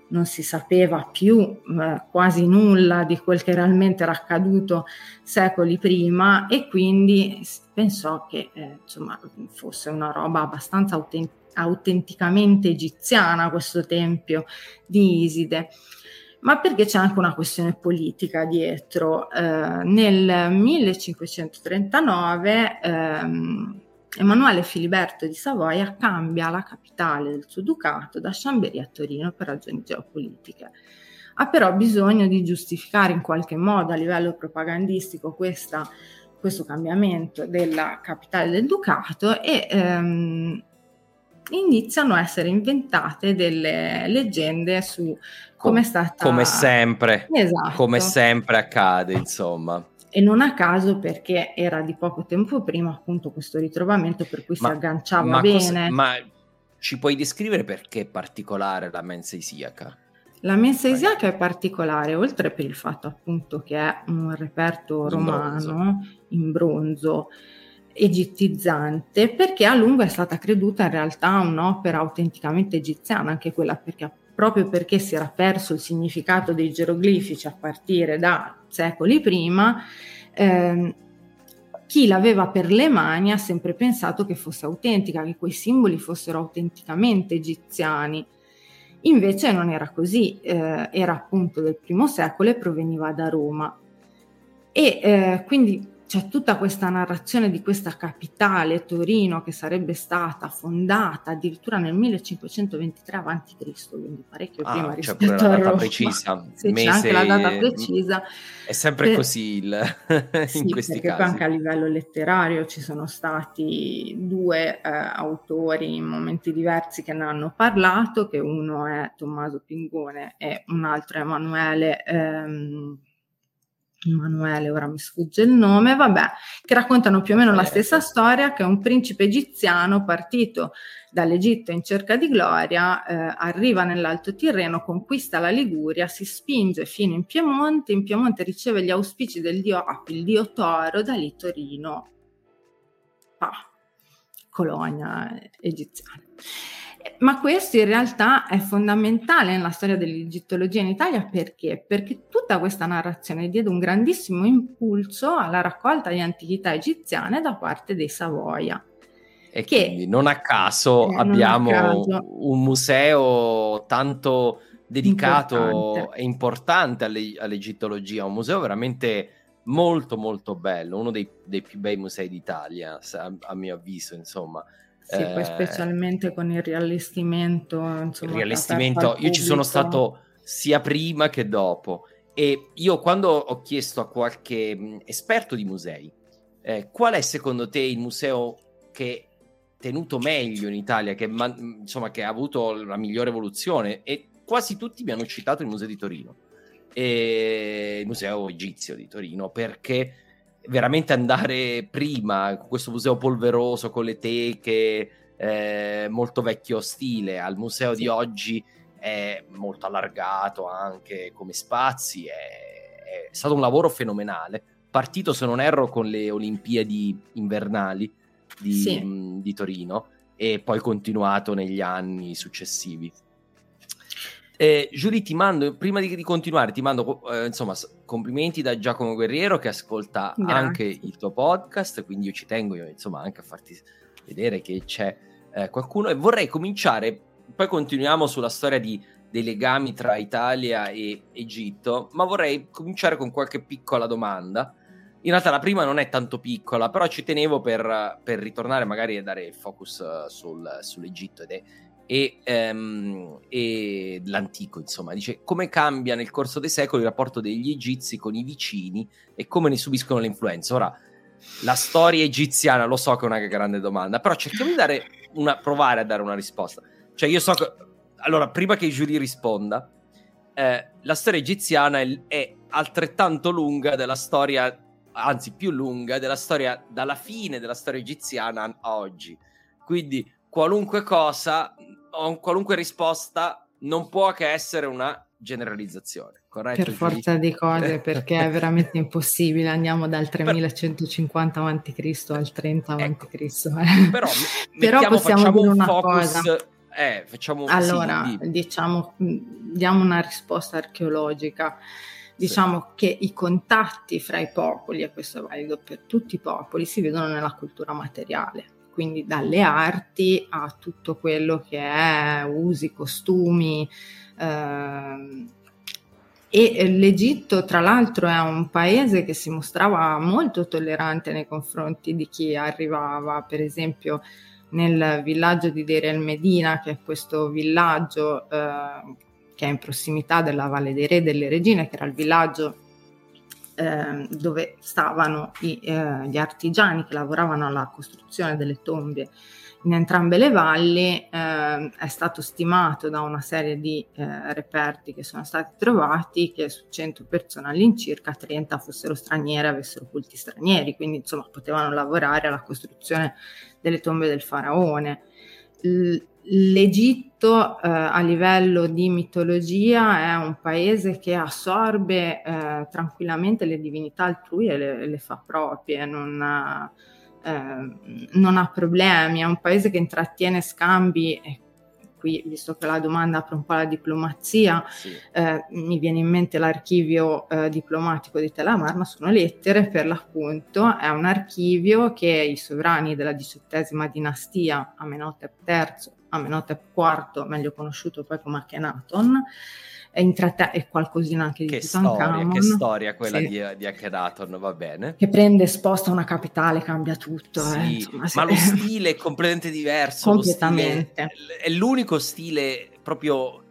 non si sapeva più eh, quasi nulla di quel che realmente era accaduto secoli prima e quindi pensò che eh, insomma, fosse una roba abbastanza autentica autenticamente egiziana questo tempio di Iside ma perché c'è anche una questione politica dietro. Eh, nel 1539 ehm, Emanuele Filiberto di Savoia cambia la capitale del suo ducato da Chambéry a Torino per ragioni geopolitiche. Ha però bisogno di giustificare in qualche modo a livello propagandistico questa, questo cambiamento della capitale del ducato e ehm, iniziano a essere inventate delle leggende su come è stata... Come sempre, esatto. come sempre accade, insomma e non a caso perché era di poco tempo prima appunto questo ritrovamento per cui ma, si agganciava ma bene. Cosa, ma ci puoi descrivere perché è particolare la mensa isiaca? La mensa isiaca è particolare, oltre per il fatto appunto che è un reperto romano in bronzo, in bronzo egittizzante, perché a lungo è stata creduta in realtà un'opera autenticamente egiziana, anche quella perché proprio perché si era perso il significato dei geroglifici a partire da secoli prima, ehm, chi l'aveva per le mani ha sempre pensato che fosse autentica, che quei simboli fossero autenticamente egiziani. Invece non era così, eh, era appunto del primo secolo e proveniva da Roma. E eh, quindi c'è tutta questa narrazione di questa capitale, Torino, che sarebbe stata fondata addirittura nel 1523 a.C., quindi parecchio ah, prima rispetto pure la data Roma. precisa. Sì, Mese... c'è anche la data precisa. È sempre per... così il... sì, in questi perché casi. anche a livello letterario ci sono stati due eh, autori in momenti diversi che ne hanno parlato, che uno è Tommaso Pingone e un altro è Emanuele... Ehm, Emanuele, ora mi sfugge il nome, vabbè, che raccontano più o meno la stessa storia che un principe egiziano partito dall'Egitto in cerca di gloria, eh, arriva nell'Alto Tirreno, conquista la Liguria, si spinge fino in Piemonte, in Piemonte riceve gli auspici del dio Api, il dio Toro, da lì Torino, ah, colonia egiziana. Ma questo in realtà è fondamentale nella storia dell'egittologia in Italia perché? Perché tutta questa narrazione diede un grandissimo impulso alla raccolta di antichità egiziane da parte dei Savoia. E che, quindi non a caso eh, abbiamo a caso. un museo tanto dedicato importante. e importante alle, all'egittologia, un museo veramente molto molto bello, uno dei, dei più bei musei d'Italia, a, a mio avviso, insomma. Sì, eh, poi specialmente con il riallestimento. Insomma, il riallestimento, io ci sono stato sia prima che dopo. E io quando ho chiesto a qualche mh, esperto di musei eh, qual è secondo te il museo che è tenuto meglio in Italia, che, ma, insomma, che ha avuto la migliore evoluzione? E quasi tutti mi hanno citato il Museo di Torino, e il Museo Egizio di Torino, perché veramente andare prima, questo museo polveroso con le teche, eh, molto vecchio stile, al museo sì. di oggi è molto allargato anche come spazi, è, è, stato un lavoro fenomenale, partito se non erro con le Olimpiadi invernali di, sì. mh, di Torino e poi continuato negli anni successivi. Eh, Giulia, ti mando, prima di, di continuare, ti mando eh, insomma complimenti da Giacomo Guerriero che ascolta Grazie. anche il tuo podcast, quindi io ci tengo io, insomma anche a farti vedere che c'è eh, qualcuno e vorrei cominciare, poi continuiamo sulla storia di, dei legami tra Italia e Egitto, ma vorrei cominciare con qualche piccola domanda. In realtà la prima non è tanto piccola, però ci tenevo per, per ritornare magari a dare il focus uh, sul, sull'Egitto ed è e, um, e, l'antico, insomma, dice come cambia nel corso dei secoli il rapporto degli egizi con i vicini e come ne subiscono le influenze. Ora, la storia egiziana lo so che è una grande domanda, però cerchiamo di dare una, provare a dare una risposta. Cioè, io so che. Allora, prima che il giurì risponda, eh, la storia egiziana è, è altrettanto lunga della storia, anzi più lunga, della storia dalla fine della storia egiziana a oggi. Quindi qualunque cosa qualunque risposta non può che essere una generalizzazione, corretto? Per forza di cose, perché è veramente impossibile. Andiamo dal 3150 a.C. al 30 a.C. Ecco. Eh. Però, Però possiamo dire una focus, cosa. Eh, facciamo Allora, sì, diciamo, diamo una risposta archeologica. Diciamo sì. che i contatti fra i popoli, e questo è valido per tutti i popoli, si vedono nella cultura materiale quindi dalle arti a tutto quello che è usi, costumi. Eh, e l'Egitto, tra l'altro, è un paese che si mostrava molto tollerante nei confronti di chi arrivava, per esempio nel villaggio di Deir el Medina, che è questo villaggio eh, che è in prossimità della Valle dei Re delle Regine, che era il villaggio eh, dove stavano i, eh, gli artigiani che lavoravano alla costruzione delle tombe in entrambe le valli, eh, è stato stimato da una serie di eh, reperti che sono stati trovati che su 100 persone all'incirca 30 fossero straniere, avessero culti stranieri, quindi insomma potevano lavorare alla costruzione delle tombe del faraone. L'Egitto eh, a livello di mitologia è un paese che assorbe eh, tranquillamente le divinità altrui e le, le fa proprie, non ha, eh, non ha, problemi, è un paese che intrattiene scambi e qui, visto che la domanda apre un po' la diplomazia, sì. Eh, mi viene in mente l'archivio eh, diplomatico di Tel Amar, ma sono lettere per l'appunto, è un archivio che i sovrani della diciottesima dinastia, Amenhotep III Amenhotep IV, meglio conosciuto poi come Akhenaton, in tratta- e qualcosina anche di che storia, che storia quella sì. di, di Akhenaton, va bene. Che prende, sposta una capitale, cambia tutto. Sì, eh, insomma, ma lo stile è completamente diverso. Completamente. Stile, è l'unico stile proprio,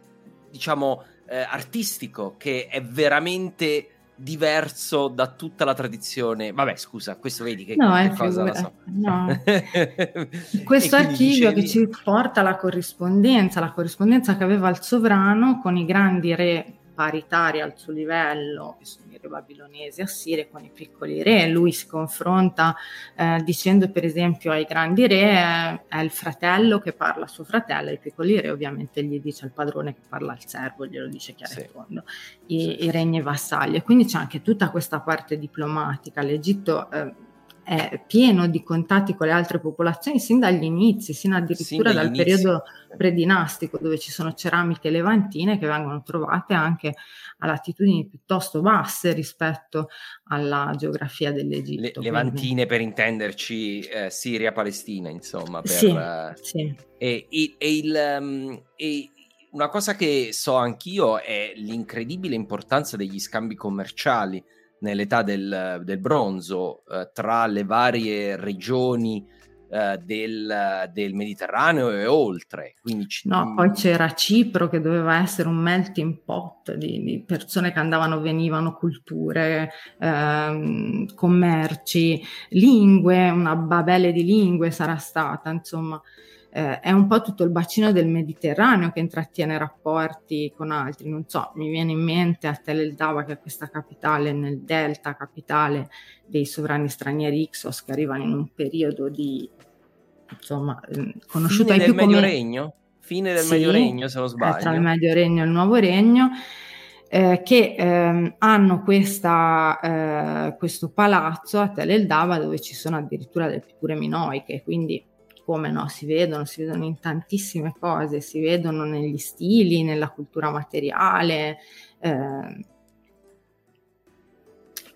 diciamo, eh, artistico che è veramente diverso da tutta la tradizione. Vabbè, scusa, questo vedi che, no, che cosa figura. so. No. questo archivio dicevi... che ci porta la corrispondenza, la corrispondenza che aveva il sovrano con i grandi re paritari al suo livello, che sono i re babilonesi, assiri, con i piccoli re. Lui si confronta eh, dicendo per esempio ai grandi re eh, è il fratello che parla a suo fratello, ai piccoli re ovviamente gli dice al padrone che parla al servo, glielo dice chiaro sì. tondo, i, sì. i regni vassalli. E quindi c'è anche tutta questa parte diplomatica. L'Egitto... Eh, è pieno di contatti con le altre popolazioni sin dagli inizi, sino addirittura sin dal inizi. periodo predinastico, dove ci sono ceramiche levantine che vengono trovate anche a latitudini piuttosto basse rispetto alla geografia dell'Egitto. Le, levantine per intenderci eh, Siria, Palestina, insomma. Per, sì, uh, sì. E, e, e, il, um, e una cosa che so anch'io è l'incredibile importanza degli scambi commerciali nell'età del, del bronzo eh, tra le varie regioni eh, del, del, Mediterraneo e oltre. Quindi c- no, poi c'era Cipro che doveva essere un melting pot di, di persone che andavano, venivano, culture, ehm, commerci, lingue, una babele di lingue sarà stata, insomma eh, è un po' tutto il bacino del Mediterraneo che intrattiene rapporti con altri. Non so, mi viene in mente a Tel El Dava, che è questa capitale nel delta, capitale dei sovrani stranieri Ixos che arrivano in un periodo di insomma, eh, conosciuto Fine ai più Medio come... Regno? Fine del sì, Medio Regno, se non sbaglio. Tra il Medio Regno e il Nuovo Regno. Eh, che ehm, hanno questa, eh, questo palazzo a Tel El Dava dove ci sono addirittura delle pitture minoiche, quindi come no, si vedono, si vedono in tantissime cose, si vedono negli stili, nella cultura materiale. Eh,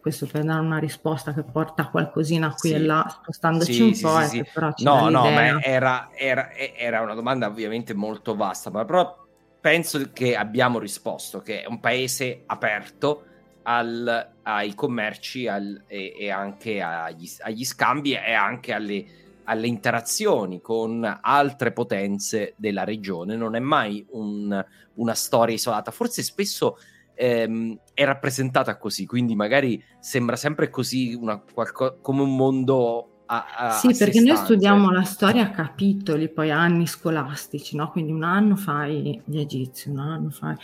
questo per dare una risposta che porta qualcosina qui sì. e là, spostandoci sì, un sì, po', sì, però No, no, ma era, era, era, una domanda ovviamente molto vasta, ma però penso che abbiamo risposto che è un paese aperto al, ai commerci al, e, e, anche agli, agli scambi e anche alle alle interazioni con altre potenze della regione, non è mai un, una storia isolata, forse spesso ehm, è rappresentata così, quindi magari sembra sempre così una, qualco, come un mondo a, a, sì, perché noi studiamo la storia a capitoli, poi anni scolastici, no? Quindi un anno fai gli egizi, un anno fai...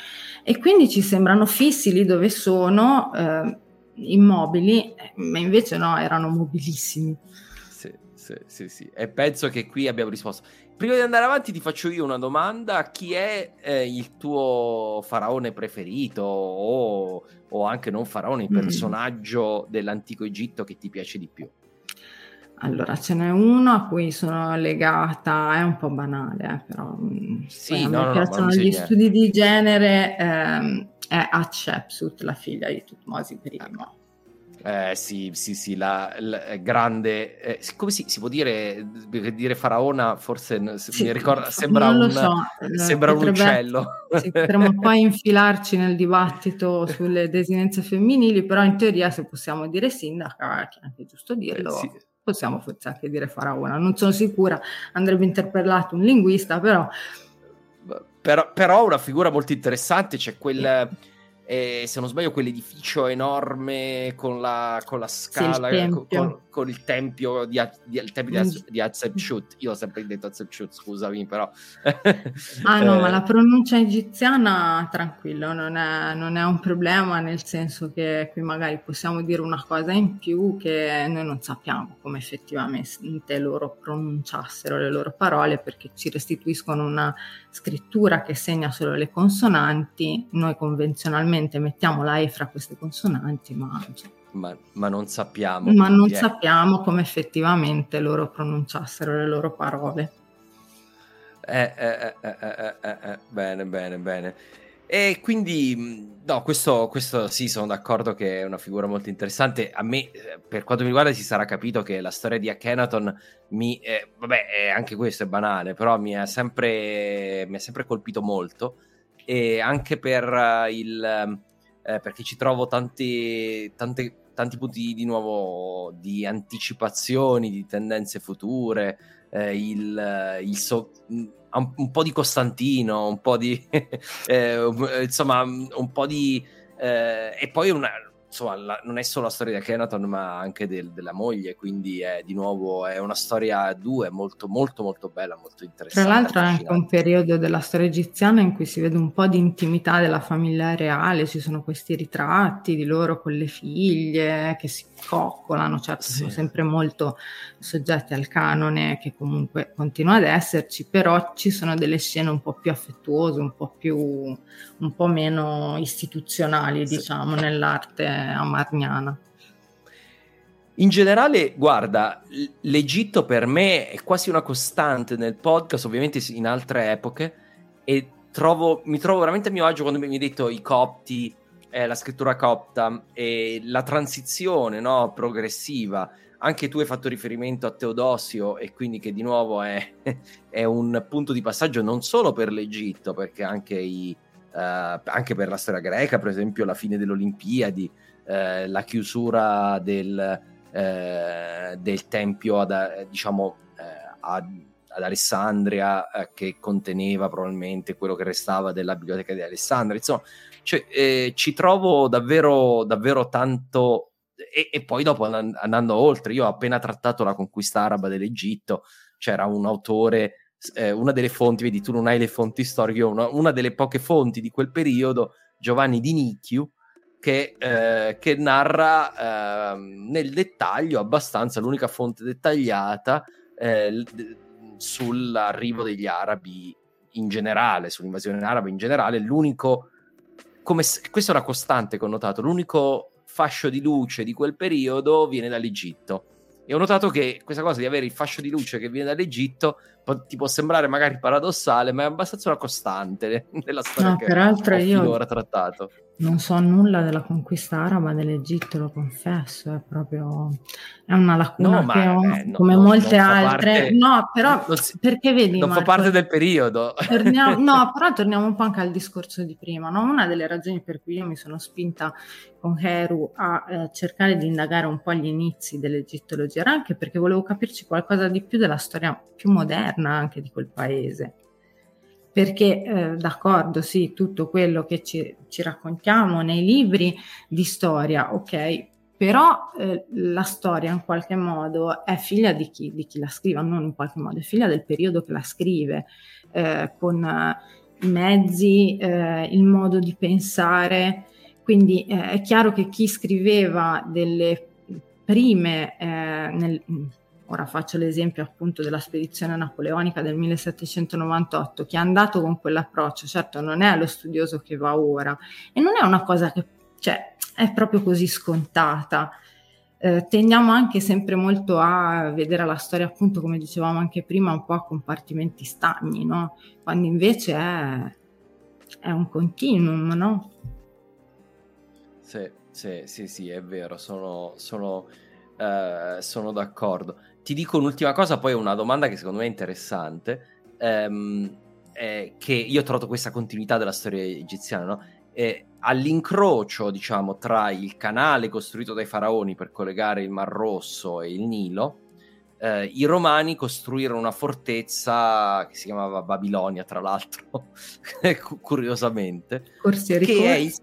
E quindi ci sembrano fissi lì dove sono, eh, immobili, ma invece no, erano mobilissimi sì, sì, sì. E penso che qui abbiamo risposto. Prima di andare avanti ti faccio io una domanda. Chi è eh, il tuo faraone preferito o, o anche non faraone, il mm. personaggio dell'antico Egitto che ti piace di più? Allora, ce n'è uno a cui sono legata, è un po' banale, eh, però mm, sì, no, mi piacciono no, gli studi di genere, ehm, è Hatshepsut, la figlia di Tutmosi I. Eh, sì, sì, sì, la, la grande, eh, come si, si, può dire, dire faraona, forse sì, mi ricorda, sembra, un, so. sembra un uccello. Sì, potremmo poi infilarci nel dibattito sulle desinenze femminili, però in teoria se possiamo dire sindaca, che è anche giusto dirlo, eh, sì. possiamo forse anche dire faraona. Non sono sicura, andrebbe interpellato un linguista, però... Però, però una figura molto interessante, c'è quel... E, se non sbaglio quell'edificio enorme con la, con la scala, sì, con, con, il tempio di, di, il tempio di, di Hatshepsut. Io ho sempre detto Hatshepsut, scusami, però... ah no, ma eh. la pronuncia egiziana, tranquillo, non è, non è un problema, nel senso che qui magari possiamo dire una cosa in più che noi non sappiamo come effettivamente loro pronunciassero le loro parole perché ci restituiscono una scrittura che segna solo le consonanti, noi convenzionalmente semplicemente mettiamo la E fra queste consonanti, ma, ma, ma non sappiamo. Ma non è. sappiamo come effettivamente loro pronunciassero le loro parole. Eh, eh, eh, bene, bene, bene. E quindi, no, questo, questo, sì, sono d'accordo che è una figura molto interessante. A me, per quanto mi riguarda, si sarà capito che la storia di Akhenaton mi, eh, vabbè, anche questo è banale, però mi ha sempre, mi ha sempre colpito molto e anche per uh, il eh, perché ci trovo tanti, tanti, tanti punti di nuovo di anticipazioni di tendenze future eh, il, il so, un, un, po' di Costantino un po' di eh, insomma un po' di eh, e poi una insomma, la, non è solo la storia di Kenaton, ma anche del, della moglie, quindi è di nuovo è una storia a due molto, molto, molto bella, molto interessante. Tra l'altro è anche un periodo della storia egiziana in cui si vede un po' di intimità della famiglia reale, ci sono questi ritratti di loro con le figlie che si coccolano, certo sì. sono sempre molto soggetti al canone che comunque continua ad esserci, però ci sono delle scene un po' più affettuose, un po' più un po' meno istituzionali, sì. diciamo, nell'arte amarniana. In generale, guarda, l'Egitto per me è quasi una costante nel podcast, ovviamente in altre epoche, e trovo, mi trovo veramente a mio agio quando mi hai detto i copti, eh, la scrittura copta e la transizione no, progressiva. Anche tu hai fatto riferimento a Teodosio e quindi che di nuovo è, è un punto di passaggio non solo per l'Egitto, perché anche, i, uh, anche per la storia greca, per esempio la fine delle Olimpiadi, uh, la chiusura del, uh, del tempio ad, diciamo, ad, ad Alessandria che conteneva probabilmente quello che restava della biblioteca di Alessandria. Insomma, cioè, eh, ci trovo davvero, davvero tanto. E, e, poi dopo andando oltre, io ho appena trattato la conquista araba dell'Egitto, c'era un autore, eh, una delle fonti, vedi tu non hai le fonti storiche, una, una delle poche fonti di quel periodo, Giovanni Di Nicchiu, che, eh, che narra eh, nel dettaglio abbastanza, l'unica fonte dettagliata eh, sull'arrivo degli arabi in generale, sull'invasione araba in generale, l'unico come se, questa è una costante che ho notato, l'unico fascio di luce di quel periodo viene dall'Egitto. E ho notato che questa cosa di avere il fascio di luce che viene dall'Egitto ti può sembrare magari paradossale, ma è abbastanza una costante nella storia no, che peraltro ho io trattato. Non so nulla della conquista araba dell'Egitto, lo confesso, è proprio è una lacuna no, che ho, eh, no, come no, molte altre. Parte, no, però si, perché vedi Non Marco, fa parte del periodo. Torniamo, no, però torniamo un po' anche al discorso di prima, Una delle ragioni per cui io mi sono spinta con Heru a eh, cercare di indagare un po' gli inizi dell'egittologia era anche perché volevo capirci qualcosa di più della storia più moderna moderna anche di quel paese. Perché, eh, d'accordo, sì, tutto quello che ci, ci, raccontiamo nei libri di storia, ok, però eh, la storia in qualche modo è figlia di chi, di chi, la scrive, non in qualche modo, è figlia del periodo che la scrive, eh, con eh, i mezzi, eh, il modo di pensare. Quindi eh, è chiaro che chi scriveva delle prime, nel, ora faccio l'esempio appunto della spedizione napoleonica del 1798, che è andato con quell'approccio, certo non è lo studioso che va ora, e non è una cosa che cioè, è proprio così scontata. eh, tendiamo anche sempre molto a vedere la storia, appunto, come dicevamo anche prima, un po' a compartimenti stagni, no? Quando invece è, è un continuum, no? Sì, sì, sì, sì, è vero, sono, sono, eh, sono d'accordo. Ti dico un'ultima cosa, poi una domanda che secondo me è interessante, ehm, è che io ho trovato questa continuità della storia egiziana, no? E all'incrocio, diciamo, tra il canale costruito dai faraoni per collegare il Mar Rosso e il Nilo, eh, i romani costruirono una fortezza che si chiamava Babilonia, tra l'altro, curiosamente, corsi e ricorsi. che è i,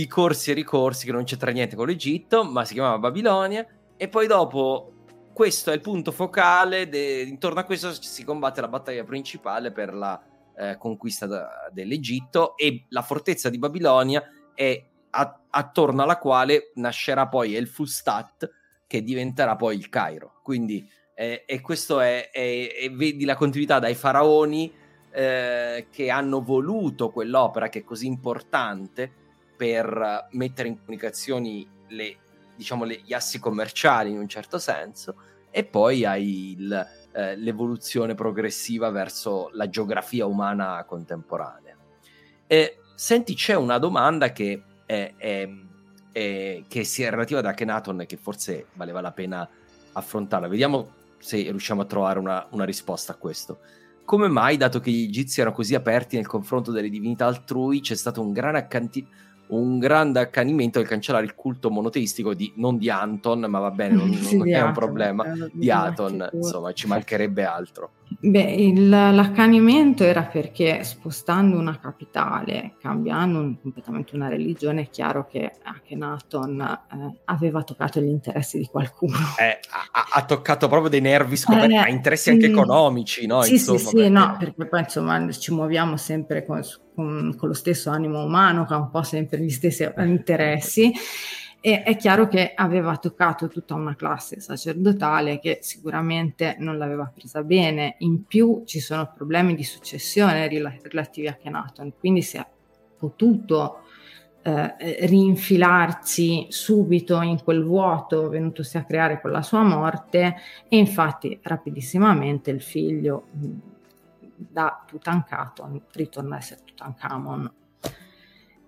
i corsi e ricorsi, che non c'entra niente con l'Egitto, ma si chiamava Babilonia, e poi dopo questo è il punto focale, de- intorno a questo si combatte la battaglia principale per la eh, conquista da, dell'Egitto e la fortezza di Babilonia è a- attorno alla quale nascerà poi El Fustat che diventerà poi il Cairo. Quindi eh, e questo è, è, è, vedi la continuità dai faraoni eh, che hanno voluto quell'opera che è così importante per mettere in comunicazione le, diciamo, le, gli assi commerciali in un certo senso e poi hai il, eh, l'evoluzione progressiva verso la geografia umana contemporanea. E, senti, c'è una domanda che, è, è, è, che sia relativa ad Akhenaton e che forse valeva la pena affrontarla. Vediamo se riusciamo a trovare una, una risposta a questo. Come mai, dato che gli egizi erano così aperti nel confronto delle divinità altrui, c'è stato un gran accanimento un grande accanimento nel cancellare il culto monoteistico di, non di Anton, ma va bene, non, sì, non è Aton, un problema, eh, di Aton, insomma, ci mancherebbe altro. Beh, il, l'accanimento era perché spostando una capitale, cambiando un, completamente una religione, è chiaro che Akhenaton eh, aveva toccato gli interessi di qualcuno. Eh, ha, ha, toccato proprio dei nervi scoperti, eh, ha interessi anche mh, economici, no? Sì, insomma, sì, sì, perché... no, perché poi insomma ci muoviamo sempre con, con, con lo stesso animo umano, che ha un po' sempre gli stessi interessi. E è chiaro che aveva toccato tutta una classe sacerdotale che sicuramente non l'aveva presa bene. In più ci sono problemi di successione relativi a Kenaton, quindi si è potuto eh, rinfilarsi subito in quel vuoto venutosi a creare con la sua morte e infatti rapidissimamente il figlio da Tutankhaton ritorna a essere Tutankhamon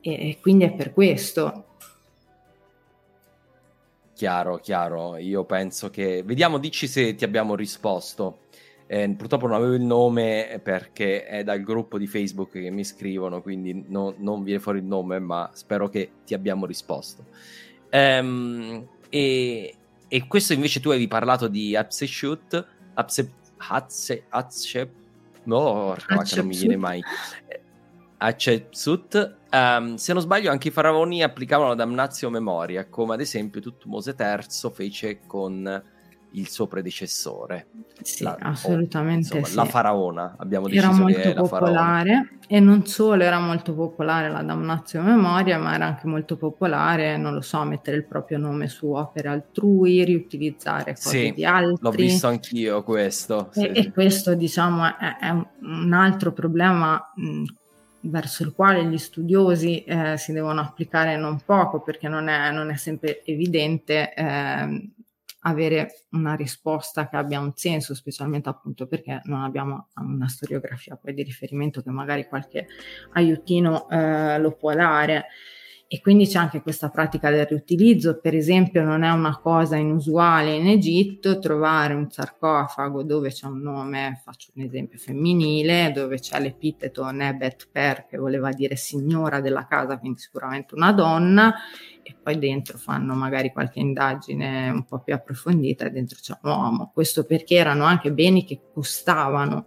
e quindi è per questo Chiaro, chiaro. Io penso che... Vediamo, dici se ti abbiamo risposto. Eh, purtroppo non avevo il nome perché è dal gruppo di Facebook che mi scrivono, quindi no, non viene fuori il nome, ma spero che ti abbiamo risposto. Ehm, e, e, questo invece tu avevi parlato di Hatshepsut, Hatshepsut, no, che non mi viene mai. Hatshepsut, um, se non sbaglio anche i faraoni applicavano la damnatio memoria, come ad esempio Tutmose III fece con il suo predecessore. Sì, la, assolutamente o, insomma, sì. La faraona, abbiamo deciso era molto che popolare e non solo era molto popolare la damnatio memoria, ma era anche molto popolare, non lo so, mettere il proprio nome su opere altrui, riutilizzare cose sì, di altri. L'ho visto anch'io questo. Sì. E, e, questo, diciamo, è, è un altro problema mh, verso il quale gli studiosi eh, si devono applicare non poco perché non è, non è sempre evidente eh, avere una risposta che abbia un senso, specialmente appunto perché non abbiamo una storiografia poi di riferimento che magari qualche aiutino eh, lo può dare. E quindi c'è anche questa pratica del riutilizzo, per esempio non è una cosa inusuale in Egitto trovare un sarcofago dove c'è un nome, faccio un esempio femminile, dove c'è l'epiteto Nebet Per che voleva dire signora della casa, quindi sicuramente una donna, e poi dentro fanno magari qualche indagine un po' più approfondita e dentro c'è un uomo. Questo perché erano anche beni che costavano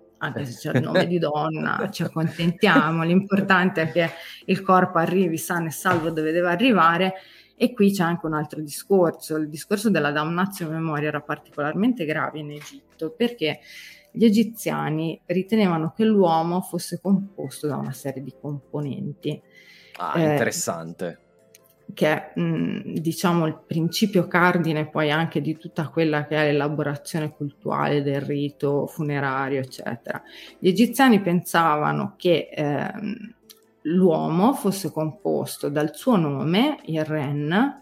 Anche se c'è il nome di donna, ci accontentiamo, l'importante è che il corpo arrivi sano e salvo dove deve arrivare. E qui c'è anche un altro discorso, il discorso della damnatio memoria era particolarmente grave in Egitto perché gli egiziani ritenevano che l'uomo fosse composto da una serie di componenti. Ah, eh, interessante che è diciamo il principio cardine poi anche di tutta quella che è l'elaborazione culturale del rito funerario, eccetera. Gli egiziani pensavano che eh, l'uomo fosse composto dal suo nome, il Ren,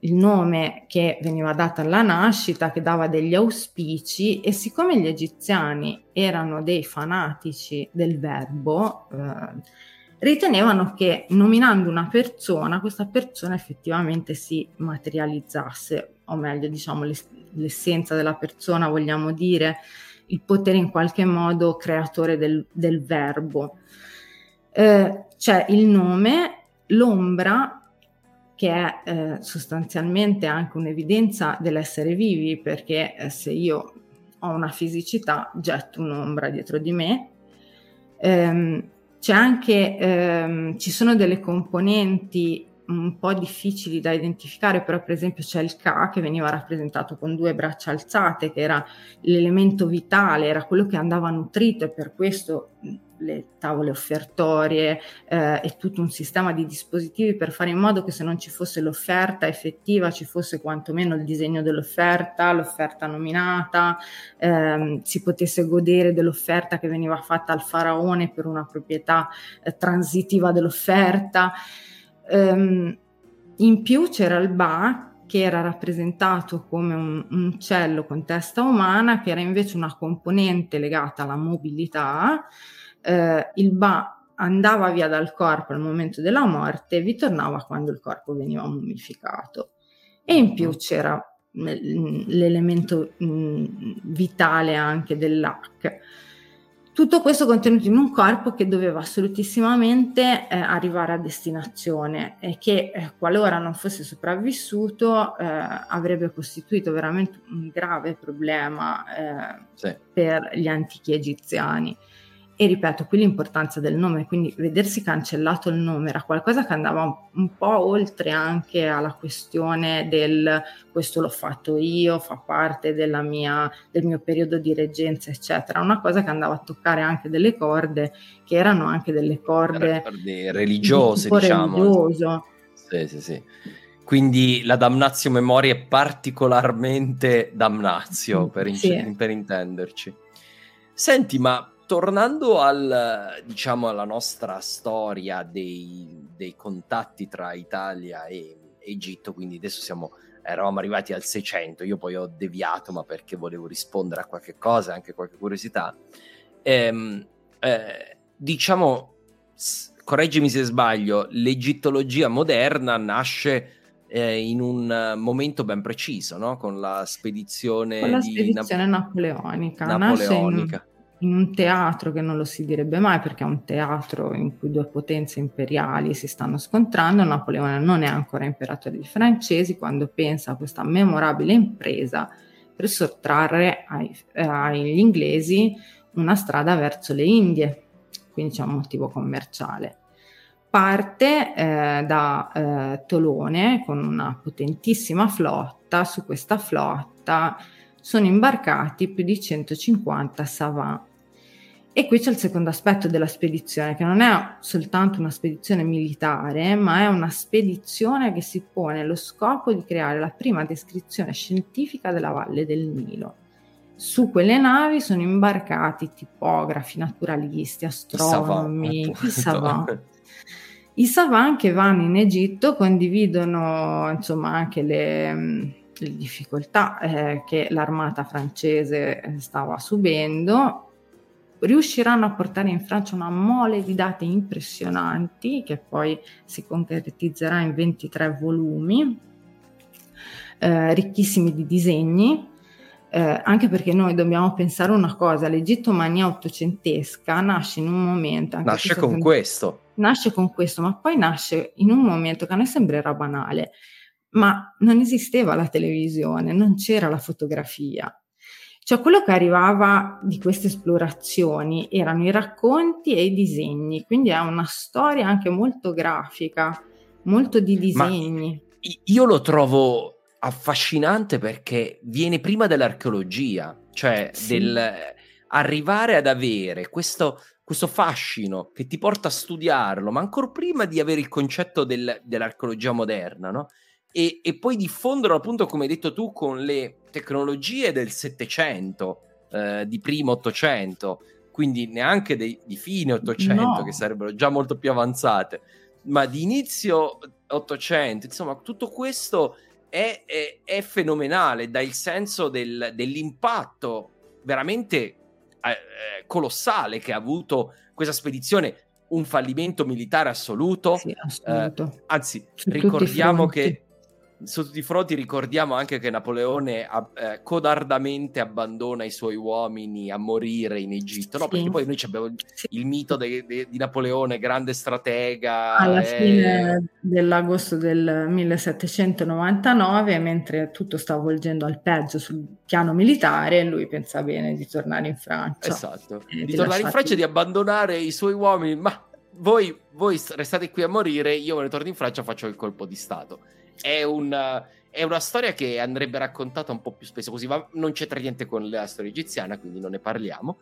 il nome che veniva dato alla nascita, che dava degli auspici e siccome gli egiziani erano dei fanatici del verbo, eh, ritenevano che nominando una persona, questa persona effettivamente si materializzasse, o meglio, diciamo, l'essenza della persona, vogliamo dire, il potere in qualche modo creatore del, del verbo. Eh, c'è il nome, l'ombra, che è eh, sostanzialmente anche un'evidenza dell'essere vivi, perché eh, se io ho una fisicità, getto un'ombra dietro di me. Ehm, c'è anche, ehm, ci sono delle componenti un po' difficili da identificare, però per esempio c'è il K che veniva rappresentato con due braccia alzate, che era l'elemento vitale, era quello che andava nutrito e per questo le tavole offertorie eh, e tutto un sistema di dispositivi per fare in modo che se non ci fosse l'offerta effettiva ci fosse quantomeno il disegno dell'offerta, l'offerta nominata, ehm, si potesse godere dell'offerta che veniva fatta al faraone per una proprietà eh, transitiva dell'offerta. Um, in più c'era il Ba che era rappresentato come un, un, uccello con testa umana, che era invece una componente legata alla mobilità. Uh, il Ba andava via dal corpo al momento della morte e vi tornava quando il corpo veniva mummificato. E in più c'era l'elemento mh, vitale anche dell'Ac tutto questo contenuto in un corpo che doveva assolutissimamente eh, arrivare a destinazione e che eh, qualora non fosse sopravvissuto eh, avrebbe costituito veramente un grave problema eh, sì. per gli antichi egiziani. E ripeto, qui l'importanza del nome, quindi vedersi cancellato il nome era qualcosa che andava un po' oltre anche alla questione del questo l'ho fatto io, fa parte mia, del mio periodo di reggenza, eccetera. Una cosa che andava a toccare anche delle corde, che erano anche delle corde religiose, di diciamo. Religioso. Sì, sì, sì. Quindi la damnazio memoria è particolarmente damnazio, per, in- sì. per intenderci. Senti, ma tornando al, diciamo, alla nostra storia dei, dei, contatti tra Italia e Egitto, quindi adesso siamo, eravamo arrivati al 600, io poi ho deviato, ma perché volevo rispondere a qualche cosa, anche qualche curiosità. Ehm, eh, diciamo, correggimi se sbaglio, l'egittologia moderna nasce eh, in un momento ben preciso, no? con la spedizione, con la spedizione Nap- napoleonica. napoleonica in un teatro che non lo si direbbe mai perché è un teatro in cui due potenze imperiali si stanno scontrando, Napoleone non è ancora imperatore dei francesi. Quando pensa a questa memorabile impresa per sottrarre eh, agli inglesi una strada verso le Indie, quindi c'è un motivo commerciale. Parte eh, da eh, Tolone con una potentissima flotta, su questa flotta sono imbarcati più di 150 savant. E qui c'è il secondo aspetto della spedizione, che non è soltanto una spedizione militare, ma è una spedizione che si pone lo scopo di creare la prima descrizione scientifica della valle del Nilo. Su quelle navi sono imbarcati tipografi, naturalisti, astronomi, i savant. I savant che vanno in Egitto condividono insomma anche le le difficoltà eh, che l'armata francese eh, stava subendo, riusciranno a portare in Francia una mole di date impressionanti che poi si concretizzerà in 23 volumi, eh, ricchissimi di disegni. Eh, anche perché noi dobbiamo pensare una cosa, l'Egittomania ottocentesca nasce in un momento... Nasce con sem- questo. Nasce con questo, ma poi nasce in un momento che a noi sembrerà banale, ma non esisteva la televisione, non c'era la fotografia. Cioè quello che arrivava di queste esplorazioni erano i racconti e i disegni, quindi è una storia anche molto grafica, molto di disegni. Ma io lo trovo affascinante perché viene prima dell'archeologia, cioè sì. del arrivare ad avere questo, questo, fascino che ti porta a studiarlo, ma ancora prima di avere il concetto del, dell'archeologia moderna, no? E, e, poi diffonderlo appunto come hai detto tu con le tecnologie del Settecento, eh, di primo Ottocento, quindi neanche dei, di fine Ottocento no. che sarebbero già molto più avanzate, ma di inizio Ottocento, insomma tutto questo è, è, è fenomenale, dà il senso del, dell'impatto veramente eh, eh colossale che ha avuto questa spedizione un fallimento militare assoluto. Sì, assoluto. Eh, anzi, Su ricordiamo che su tutti i fronti ricordiamo anche che Napoleone eh, codardamente abbandona i suoi uomini a morire in Egitto, no? Sì. Perché poi noi abbiamo sì. il mito de, de, di Napoleone, grande stratega. Alla e... Eh, fine dell'agosto del 1799, mentre tutto sta volgendo al peggio sul piano militare, lui pensa bene di tornare in Francia. Esatto, di, di tornare in Francia e di abbandonare i suoi uomini, ma voi, voi restate qui a morire, io me ne torno in Francia e faccio il colpo di Stato è, un, è, una storia che andrebbe raccontata un po' più spesso così, ma non c'entra niente con la storia egiziana, quindi non ne parliamo.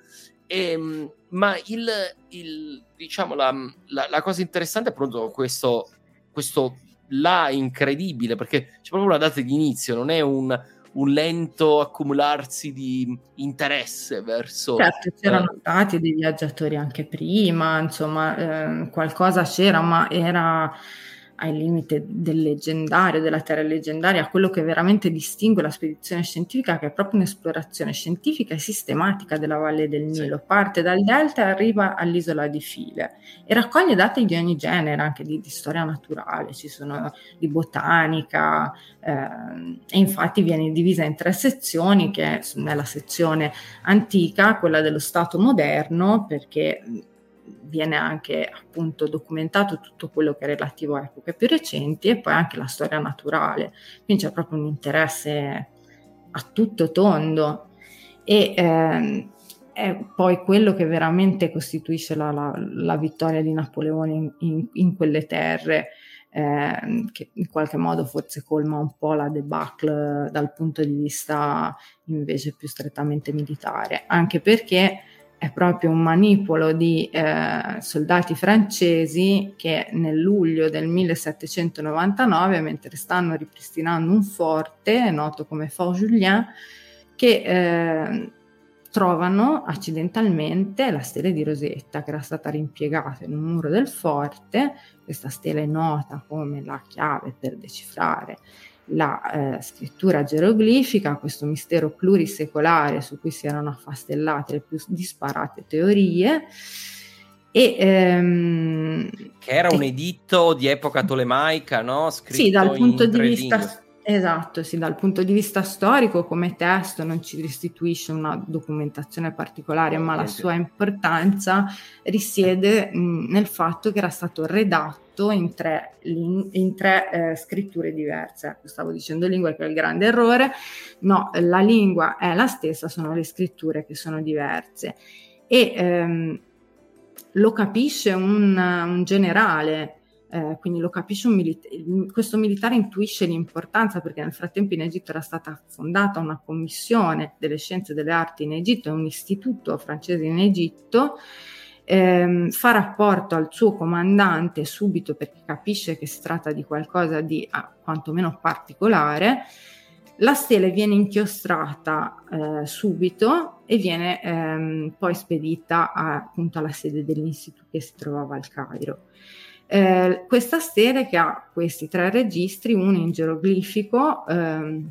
E, ehm, ma il, il, diciamo, la, la, la, cosa interessante è appunto questo, questo là incredibile, perché c'è proprio una data di inizio, non è un, un lento accumularsi di interesse verso... Certo, c'erano eh, stati dei viaggiatori anche prima, insomma, eh, qualcosa c'era, ma era ai limiti del leggendario, della terra leggendaria, quello che veramente distingue la spedizione scientifica, che è proprio un'esplorazione scientifica e sistematica della Valle del Nilo. Parte dal delta e arriva all'isola di File e raccoglie dati di ogni genere, anche di, di storia naturale, ci sono di botanica, eh, e infatti viene divisa in tre sezioni, che nella sezione antica, quella dello Stato moderno, perché viene anche appunto documentato tutto quello che è relativo a epoche più recenti e poi anche la storia naturale, quindi c'è proprio un interesse a tutto tondo e ehm, è poi quello che veramente costituisce la, la, la vittoria di Napoleone in, in, in quelle terre. Eh, che in qualche modo forse colma un po' la debacle dal punto di vista invece più strettamente militare, anche perché è proprio un manipolo di eh, soldati francesi che nel luglio del 1799, mentre stanno ripristinando un forte noto come Fort Julien, che eh, trovano accidentalmente la stela di Rosetta che era stata rimpiegata in un muro del forte. Questa stela è nota come la chiave per decifrare la eh, scrittura geroglifica, questo mistero plurisecolare su cui si erano affastellate le più disparate teorie. E, ehm, che era un editto di epoca tolemaica, no? Scritto sì, dal punto di vista lingue. Esatto, sì, dal punto di vista storico come testo non ci restituisce una documentazione particolare, ma la sua importanza risiede mh, nel fatto che era stato redatto in tre, in tre eh, scritture diverse. Stavo dicendo lingua che è il grande errore, no, la lingua è la stessa, sono le scritture che sono diverse. E ehm, lo capisce un, un generale eh, quindi lo capisce un militare, questo militare intuisce l'importanza perché nel frattempo in Egitto era stata fondata una commissione delle scienze e delle arti in Egitto, un istituto francese in Egitto, ehm, fa rapporto al suo comandante subito perché capisce che si tratta di qualcosa di ah, quantomeno particolare, la stele viene inchiostrata eh, subito e viene ehm, poi spedita a, appunto alla sede dell'istituto che si trovava al Cairo. Eh, questa stele che ha questi tre registri, uno in geroglifico, ehm,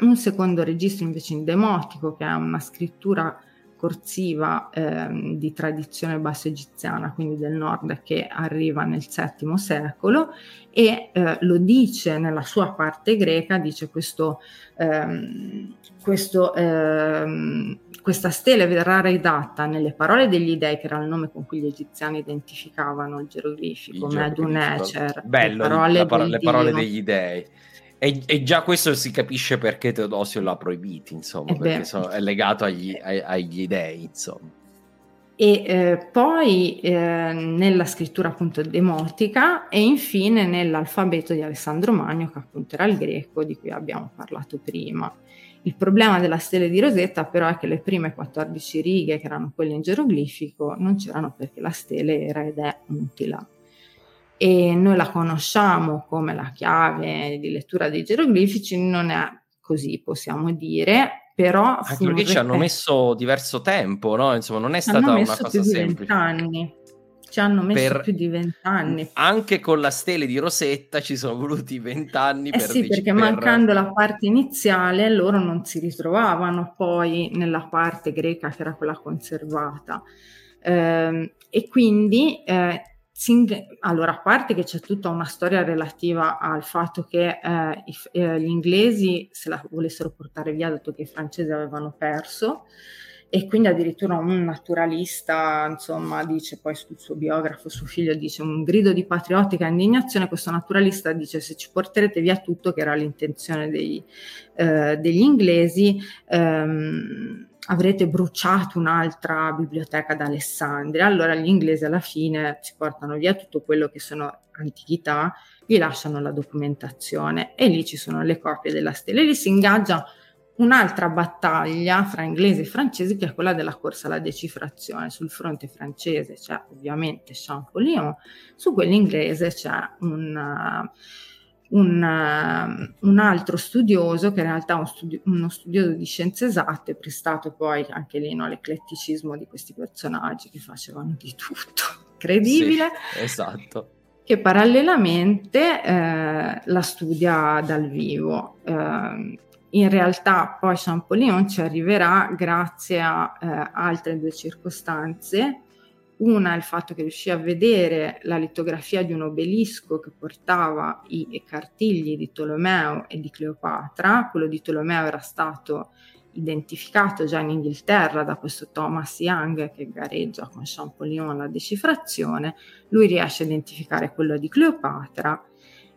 un secondo registro invece in demotico che è una scrittura corsiva eh, di tradizione basso egiziana, quindi del nord, che arriva nel VII secolo e eh, lo dice nella sua parte greca, dice questo, ehm, questo, ehm, questa stele verrà redatta nelle parole degli dei, che era il nome con cui gli egiziani identificavano il geroglifico, Medun Ecer, Bello, le parole, paro- le parole degli dei. E, e, già questo si capisce perché Teodosio l'ha proibito, insomma, eh perché so, è legato agli, ai, agli dei, insomma. E eh, poi eh, nella scrittura appunto demotica e infine nell'alfabeto di Alessandro Magno, che appunto era il greco di cui abbiamo parlato prima. Il problema della stele di Rosetta però è che le prime 14 righe, che erano quelle in geroglifico, non c'erano perché la stele era ed è mutila e noi la conosciamo come la chiave di lettura dei geroglifici, non è così, possiamo dire, però... Anche perché ci hanno messo diverso tempo, no? Insomma, non è stata una cosa semplice. Anni. Ci hanno messo per... più di vent'anni. Anche con la stele di Rosetta ci sono voluti vent'anni eh per... Sì, perché per... mancando la parte iniziale loro non si ritrovavano poi nella parte greca che era quella conservata. Eh, e quindi eh, allora, a parte che c'è tutta una storia relativa al fatto che eh, i, eh, gli inglesi se la volessero portare via dato che i francesi avevano perso e quindi addirittura un naturalista, insomma, dice poi sul suo biografo, suo figlio dice un grido di patriottica indignazione, questo naturalista dice se ci porterete via tutto, che era l'intenzione dei, eh, degli inglesi, ehm, avrete bruciato un'altra biblioteca d'Alessandria, allora gli inglesi alla fine si portano via tutto quello che sono antichità, gli lasciano la documentazione e lì ci sono le copie della stella e lì si ingaggia un'altra battaglia fra inglesi e francesi che è quella della corsa alla decifrazione. Sul fronte francese c'è ovviamente Champollion, su quello inglese c'è un... Un, un, altro studioso che in realtà è un studi- uno studioso di scienze esatte, prestato poi anche lì no, all'ecletticismo di questi personaggi che facevano di tutto, credibile. Sì, esatto. Che parallelamente eh, la studia dal vivo. Eh, in realtà poi Champollion ci arriverà grazie a eh, altre due circostanze una è il fatto che riuscì a vedere la litografia di un obelisco che portava i cartigli di Tolomeo e di Cleopatra. Quello di Tolomeo era stato identificato già in Inghilterra da questo Thomas Young che gareggia con Champollion la decifrazione. Lui riesce a identificare quello di Cleopatra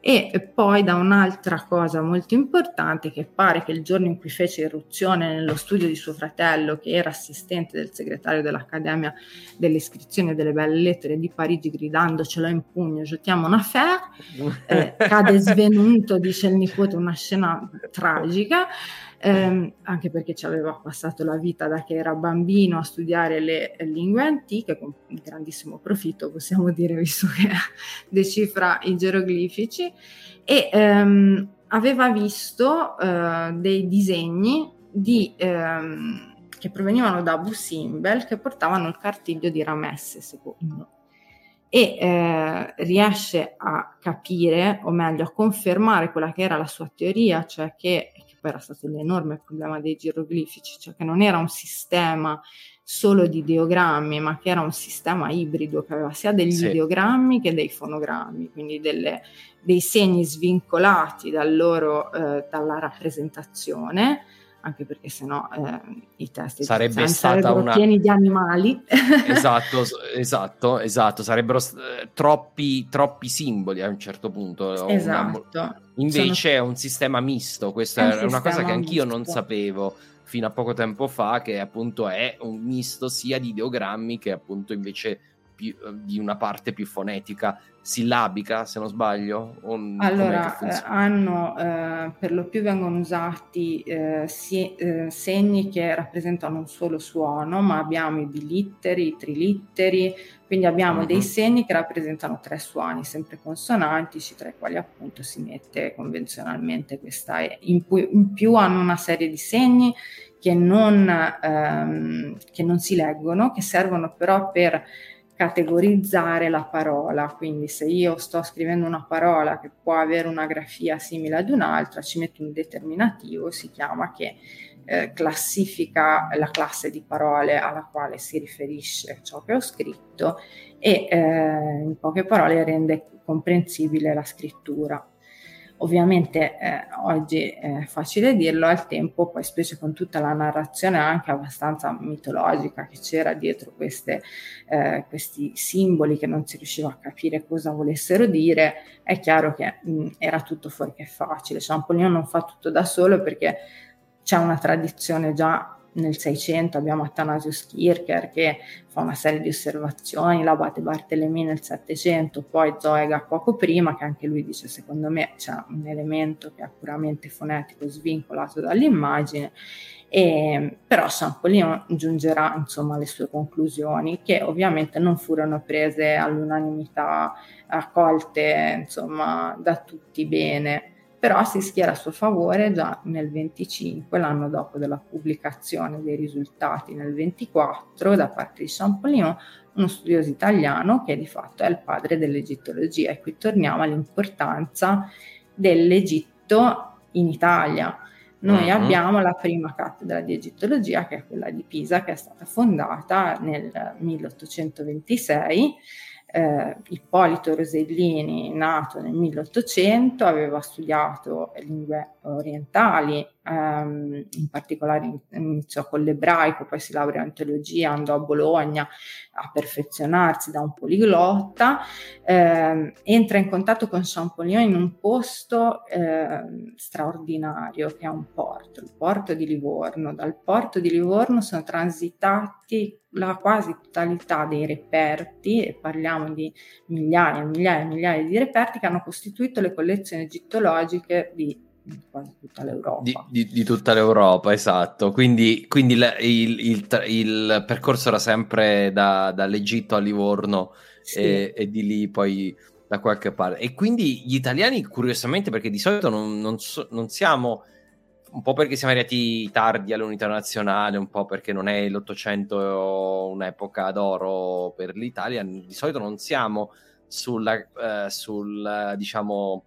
e poi da un'altra cosa molto importante che pare che il giorno in cui fece irruzione nello studio di suo fratello, che era assistente del segretario dell'Accademia delle iscrizioni delle belle lettere di Parigi, gridando ce l'ho in pugno, giochiamo un affaire, eh, cade svenuto, dice il nipote, una scena tragica ehm, anche perché ci aveva passato la vita da che era bambino a studiare le lingue antiche con grandissimo profitto, possiamo dire, visto che decifra i geroglifici e ehm, aveva visto eh, dei disegni di, ehm, che provenivano da Abu Simbel che portavano il cartiglio di Ramesse II e eh, riesce a capire, o meglio a confermare quella che era la sua teoria, cioè che poi era stato l'enorme problema dei geroglifici, cioè che non era un sistema solo di ideogrammi, ma che era un sistema ibrido che aveva sia degli sì. ideogrammi che dei fonogrammi, quindi delle, dei segni svincolati dal loro, eh, dalla rappresentazione anche perché sennò eh, i testi sarebbe stata una... pieni di animali. esatto, esatto, esatto, sarebbero eh, troppi, troppi simboli a un certo punto. Esatto. Una... Invece Sono... è un sistema misto, questa è, è una cosa che anch'io misto. non sapevo fino a poco tempo fa, che appunto è un misto sia di ideogrammi che appunto invece più, di una parte più fonetica sillabica, se non sbaglio? Un, allora, eh, hanno eh, per lo più vengono usati eh, sie, eh, segni che rappresentano un solo suono, ma abbiamo i bilitteri, i trilitteri, quindi abbiamo uh-huh. dei segni che rappresentano tre suoni, sempre consonantici, tra i quali appunto si mette convenzionalmente questa E. In, pu- in più hanno una serie di segni che non, ehm, che non si leggono, che servono però per categorizzare la parola, quindi se io sto scrivendo una parola che può avere una grafia simile ad un'altra, ci metto un determinativo, si chiama che eh, classifica la classe di parole alla quale si riferisce ciò che ho scritto e eh, in poche parole rende comprensibile la scrittura. Ovviamente eh, oggi è facile dirlo, al tempo, poi specie con tutta la narrazione anche abbastanza mitologica che c'era dietro queste, eh, questi simboli che non si riusciva a capire cosa volessero dire, è chiaro che mh, era tutto fuori che facile. Champollion non fa tutto da solo perché c'è una tradizione già nel 600 abbiamo Athanasius Kircher che fa una serie di osservazioni, l'abate Bartolomeo nel 700, poi Zoega poco prima che anche lui dice secondo me c'è un elemento che è puramente fonetico svincolato dall'immagine e, però Champollion giungerà insomma alle sue conclusioni che ovviamente non furono prese all'unanimità accolte insomma da tutti bene però si schiera a suo favore già nel 25, l'anno dopo della pubblicazione dei risultati nel 24 da parte di Champollion, uno studioso italiano che di fatto è il padre dell'egittologia e qui torniamo all'importanza dell'Egitto in Italia. Noi uh-huh. abbiamo la prima cattedra di egittologia che è quella di Pisa che è stata fondata nel 1826 eh, Ippolito Rosellini, nato nel 1800, aveva studiato lingue orientali, ehm, in particolare iniziò con l'ebraico, poi si laureò in teologia, andò a Bologna a perfezionarsi da un poliglotta, ehm, entra in contatto con Champollion in un posto eh, straordinario che è un porto, il porto di Livorno. Dal porto di Livorno sono transitati la quasi totalità dei reperti, e parliamo di migliaia e migliaia e migliaia di reperti che hanno costituito le collezioni egittologiche di quasi tutta l'Europa. Di, di, di tutta l'Europa, esatto. Quindi, quindi il, il, il, il, percorso era sempre da, dall'Egitto a Livorno sì. e, e, di lì poi da qualche parte. E quindi gli italiani, curiosamente, perché di solito non, non, so, non siamo un po' perché siamo arrivati tardi all'unità nazionale, un po' perché non è l'Ottocento un'epoca d'oro per l'Italia, di solito non siamo sulla, eh, sul, diciamo,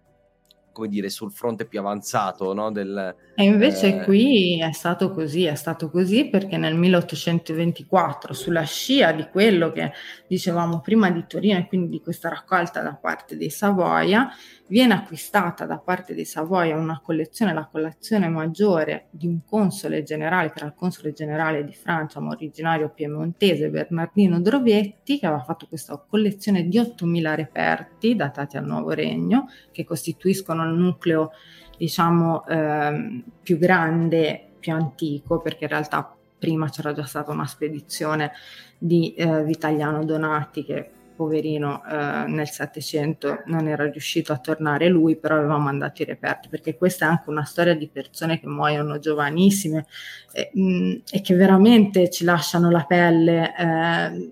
come dire, sul fronte più avanzato no? del... E invece eh... qui è stato così, è stato così perché nel 1824, sulla scia di quello che dicevamo prima di Torino e quindi di questa raccolta da parte dei Savoia, viene acquistata da parte dei Savoia una collezione, la collezione maggiore di un console generale, che era il console generale di Francia, ma originario piemontese, Bernardino Drovetti, che aveva fatto questa collezione di 8.000 reperti datati al Nuovo Regno, che costituiscono il nucleo, diciamo, eh, più grande, più antico, perché in realtà prima c'era già stata una spedizione di eh, Vitagliano Donati che poverino eh, nel Settecento non era riuscito a tornare lui, però aveva mandato i reperti, perché questa è anche una storia di persone che muoiono giovanissime e, mh, mm, e che veramente ci lasciano la pelle eh,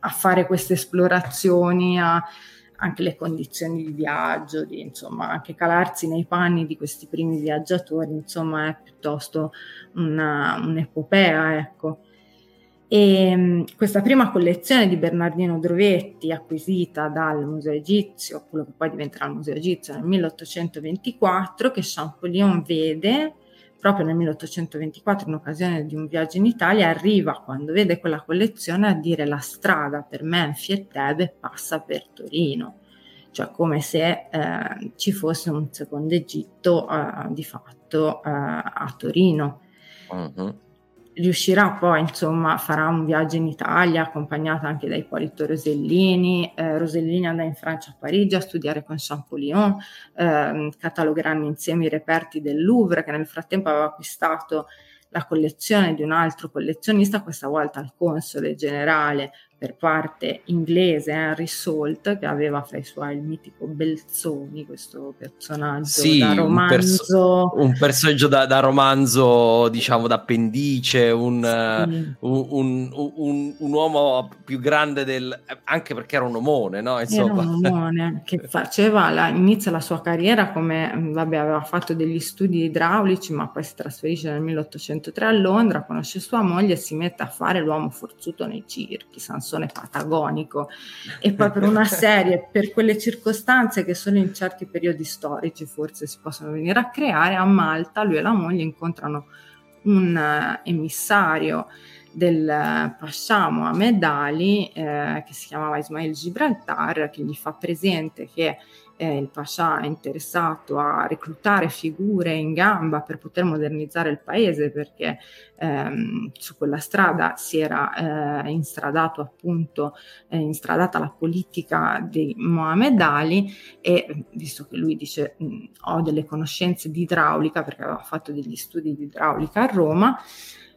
a fare queste esplorazioni, a, anche le condizioni di viaggio, di insomma anche calarsi nei panni di questi primi viaggiatori, insomma è piuttosto una, un'epopea, ecco. E questa prima collezione di Bernardino Drovetti, acquisita dal Museo Egizio, quello che poi diventerà il Museo Egizio nel 1824, che Champollion vede proprio nel 1824 in occasione di un viaggio in Italia, arriva quando vede quella collezione a dire la strada per Menfi e Tebe passa per Torino, cioè come se eh, ci fosse un secondo Egitto eh, di fatto eh, a Torino. Uh-huh riuscirà poi, insomma, farà un viaggio in Italia accompagnata anche da Ippolito Rosellini. Eh, Rosellini andrà in Francia a Parigi a studiare con Champollion, eh, catalogheranno insieme i reperti del Louvre che nel frattempo aveva acquistato la collezione di un altro collezionista, questa volta il console generale per parte inglese Henry Salt che aveva fra i suoi il mitico Belzoni, questo personaggio sì, da romanzo. Un, perso- un personaggio da, da, romanzo, diciamo, d'appendice, un, sì. un, un, un, uomo più grande del... anche perché era un omone, no? Insomma. Era un omone che faceva, la, inizia la sua carriera come, vabbè, aveva fatto degli studi idraulici, ma poi si trasferisce nel 1803 a Londra, conosce sua moglie e si mette a fare l'uomo forzuto nei circhi, Sansone bosone patagonico. E poi per una serie, per quelle circostanze che solo in certi periodi storici forse si possono venire a creare, a Malta lui e la moglie incontrano un uh, emissario del Pascià Mohamed Ali eh, che si chiamava Ismail Gibraltar che gli fa presente che eh, il Pascià è interessato a reclutare figure in gamba per poter modernizzare il paese perché ehm, su quella strada si era eh, instradato appunto eh, instradata la politica di Mohamed Ali e visto che lui dice mh, ho delle conoscenze di idraulica perché aveva fatto degli studi di idraulica a Roma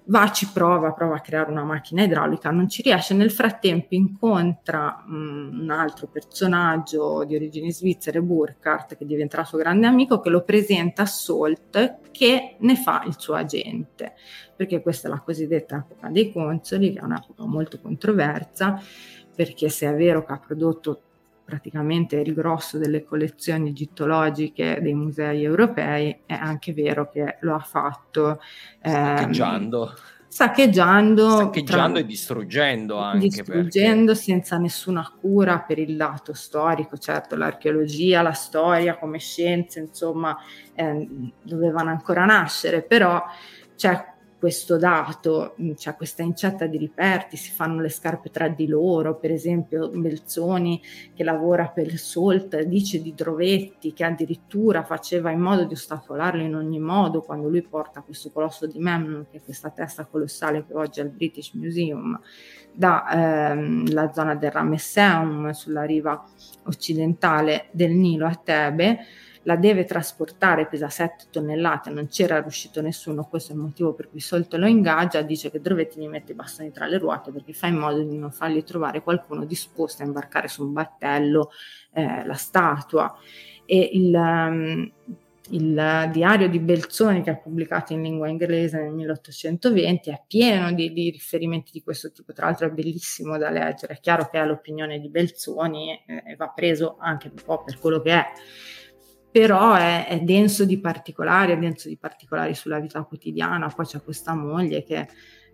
va, ci prova, prova a creare una macchina idraulica, non ci riesce, nel frattempo incontra mh, un altro personaggio di origini svizzere, Burkhardt, che diventerà suo grande amico, che lo presenta a Salt, che ne fa il suo agente, perché questa è la cosiddetta epoca dei consoli, che è un'epoca molto controversa, perché se è vero che ha prodotto praticamente il grosso delle collezioni egittologiche dei musei europei, è anche vero che lo ha fatto saccheggiando. Ehm, saccheggiando, saccheggiando tra, e distruggendo anche distruggendo perché... senza nessuna cura per il lato storico certo l'archeologia la storia come scienze insomma eh, dovevano ancora nascere però c'è questo dato, mm, c'è questa incetta di riperti, si fanno le scarpe tra di loro, per esempio Belzoni che lavora per il Solt dice di Drovetti che addirittura faceva in modo di ostacolarlo in ogni modo quando lui porta questo colosso di Memnon, che è questa testa colossale che oggi è al British Museum, dalla ehm, zona del Ramesseum sulla riva occidentale del Nilo a Tebe, la deve trasportare, pesa 7 tonnellate, non c'era riuscito nessuno, questo è il motivo per cui Solto lo ingaggia, dice che Drovetti gli mette i bastoni tra le ruote perché fa in modo di non fargli trovare qualcuno disposto a imbarcare su un battello eh, la statua. E il, um, il diario di Belzoni che è pubblicato in lingua inglese nel 1820 è pieno di, di, riferimenti di questo tipo, tra l'altro è bellissimo da leggere, è chiaro che è l'opinione di Belzoni eh, e va preso anche un po' per quello che è però è, è, denso di particolari, è denso di particolari sulla vita quotidiana, poi c'è questa moglie che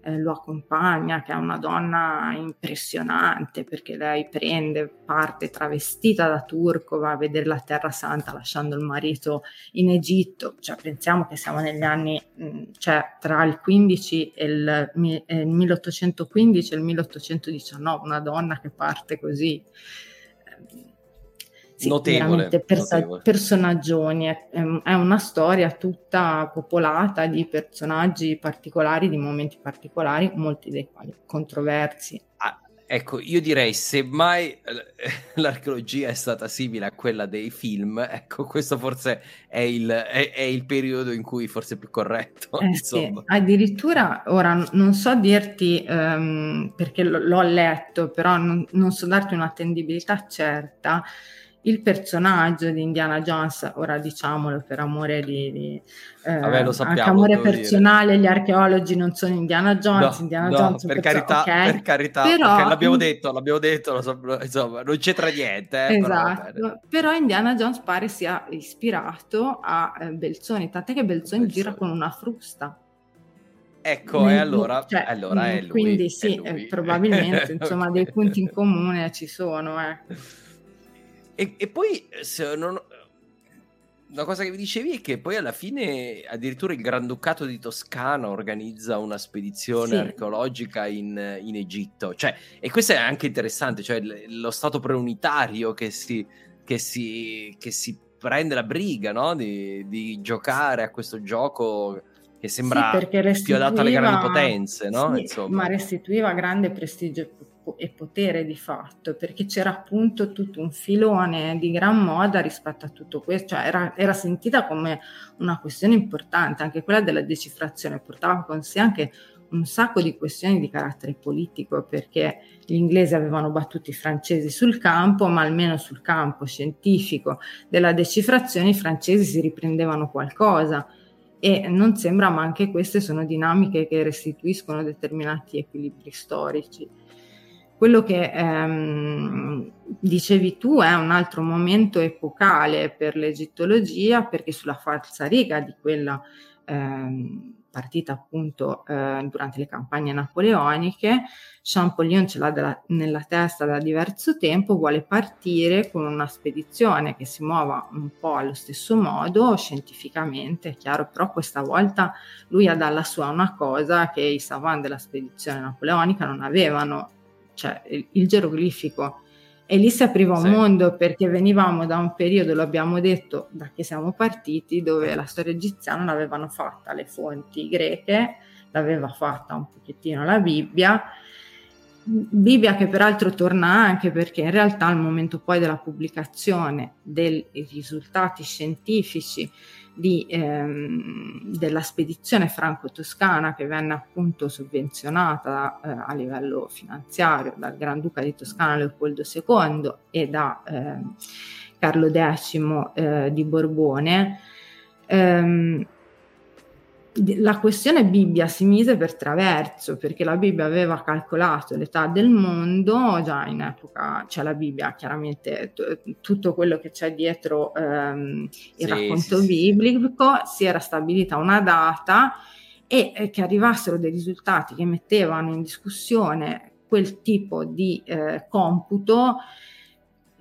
eh, lo accompagna, che è una donna impressionante perché lei prende, parte travestita da turco, va a vedere la terra santa lasciando il marito in Egitto, cioè pensiamo che siamo negli anni, mh, cioè tra il 15 e il, eh, il 1815 e il 1819, una donna che parte così sì, notevole, persa- notevole. personaggioni, è, è, una storia tutta popolata di personaggi particolari, di momenti particolari, molti dei quali controversi. Ah, ecco, io direi se mai l'archeologia è stata simile a quella dei film, ecco, questo forse è il, è, è il periodo in cui forse è più corretto. Eh sì, addirittura, ora non so dirti um, perché l- l'ho letto, però non, non so darti un'attendibilità certa il personaggio di Indiana Jones, ora diciamolo per amore di, di eh, Vabbè, sappiamo, anche amore personale, dire. gli archeologi non sono Indiana Jones, no, Indiana no, Jones per, carità, okay. per carità, però, l'abbiamo detto, l'abbiamo detto, so, insomma, non c'entra niente. Eh, esatto, però, però, Indiana Jones pare sia ispirato a eh, Belzoni, tant'è che Belzoni, Belzoni gira con una frusta. Ecco, e allora, cioè, allora è lui. Quindi sì, lui. Eh, probabilmente, insomma, dei punti in comune ci sono, eh. E, e poi, non... una cosa che vi dicevi è che poi alla fine addirittura il Granducato di Toscana organizza una spedizione sì. archeologica in, in, Egitto. Cioè, e questo è anche interessante, cioè lo Stato preunitario che si, che si, che si prende la briga no? di, di giocare a questo gioco che sembra sì, più adatto alle grandi potenze, no? Sì, ma restituiva grande prestigio e potere di fatto, perché c'era appunto tutto un filone di gran moda rispetto a tutto questo, cioè era, era sentita come una questione importante, anche quella della decifrazione, portava con sé anche un sacco di questioni di carattere politico, perché gli inglesi avevano battuto i francesi sul campo, ma almeno sul campo scientifico della decifrazione i francesi si riprendevano qualcosa e non sembra, ma anche queste sono dinamiche che restituiscono determinati equilibri storici. Quello che ehm, dicevi tu è un altro momento epocale per l'egittologia perché sulla falsa riga di quella ehm, partita appunto eh, durante le campagne napoleoniche, Champollion ce l'ha della, nella testa da diverso tempo, vuole partire con una spedizione che si muova un po' allo stesso modo, scientificamente, è chiaro, però questa volta lui ha dalla sua una cosa che i savant della spedizione napoleonica non avevano, cioè il, il geroglifico e lì si apriva un sì. mondo perché venivamo da un periodo, lo abbiamo detto, da che siamo partiti, dove la storia egiziana l'avevano fatta le fonti greche, l'aveva fatta un pochettino la Bibbia, Bibbia che peraltro torna anche perché in realtà al momento poi della pubblicazione dei risultati scientifici di, ehm, della spedizione franco-toscana che venne appunto sovvenzionata eh, a livello finanziario dal Granduca di Toscana Leopoldo II e da eh, Carlo X eh, di Borbone. Ehm, la questione Bibbia si mise per traverso perché la Bibbia aveva calcolato l'età del mondo già in epoca, cioè la Bibbia chiaramente t- tutto quello che c'è dietro ehm, il sì, racconto sì, biblico, sì. si era stabilita una data e eh, che arrivassero dei risultati che mettevano in discussione quel tipo di eh, computo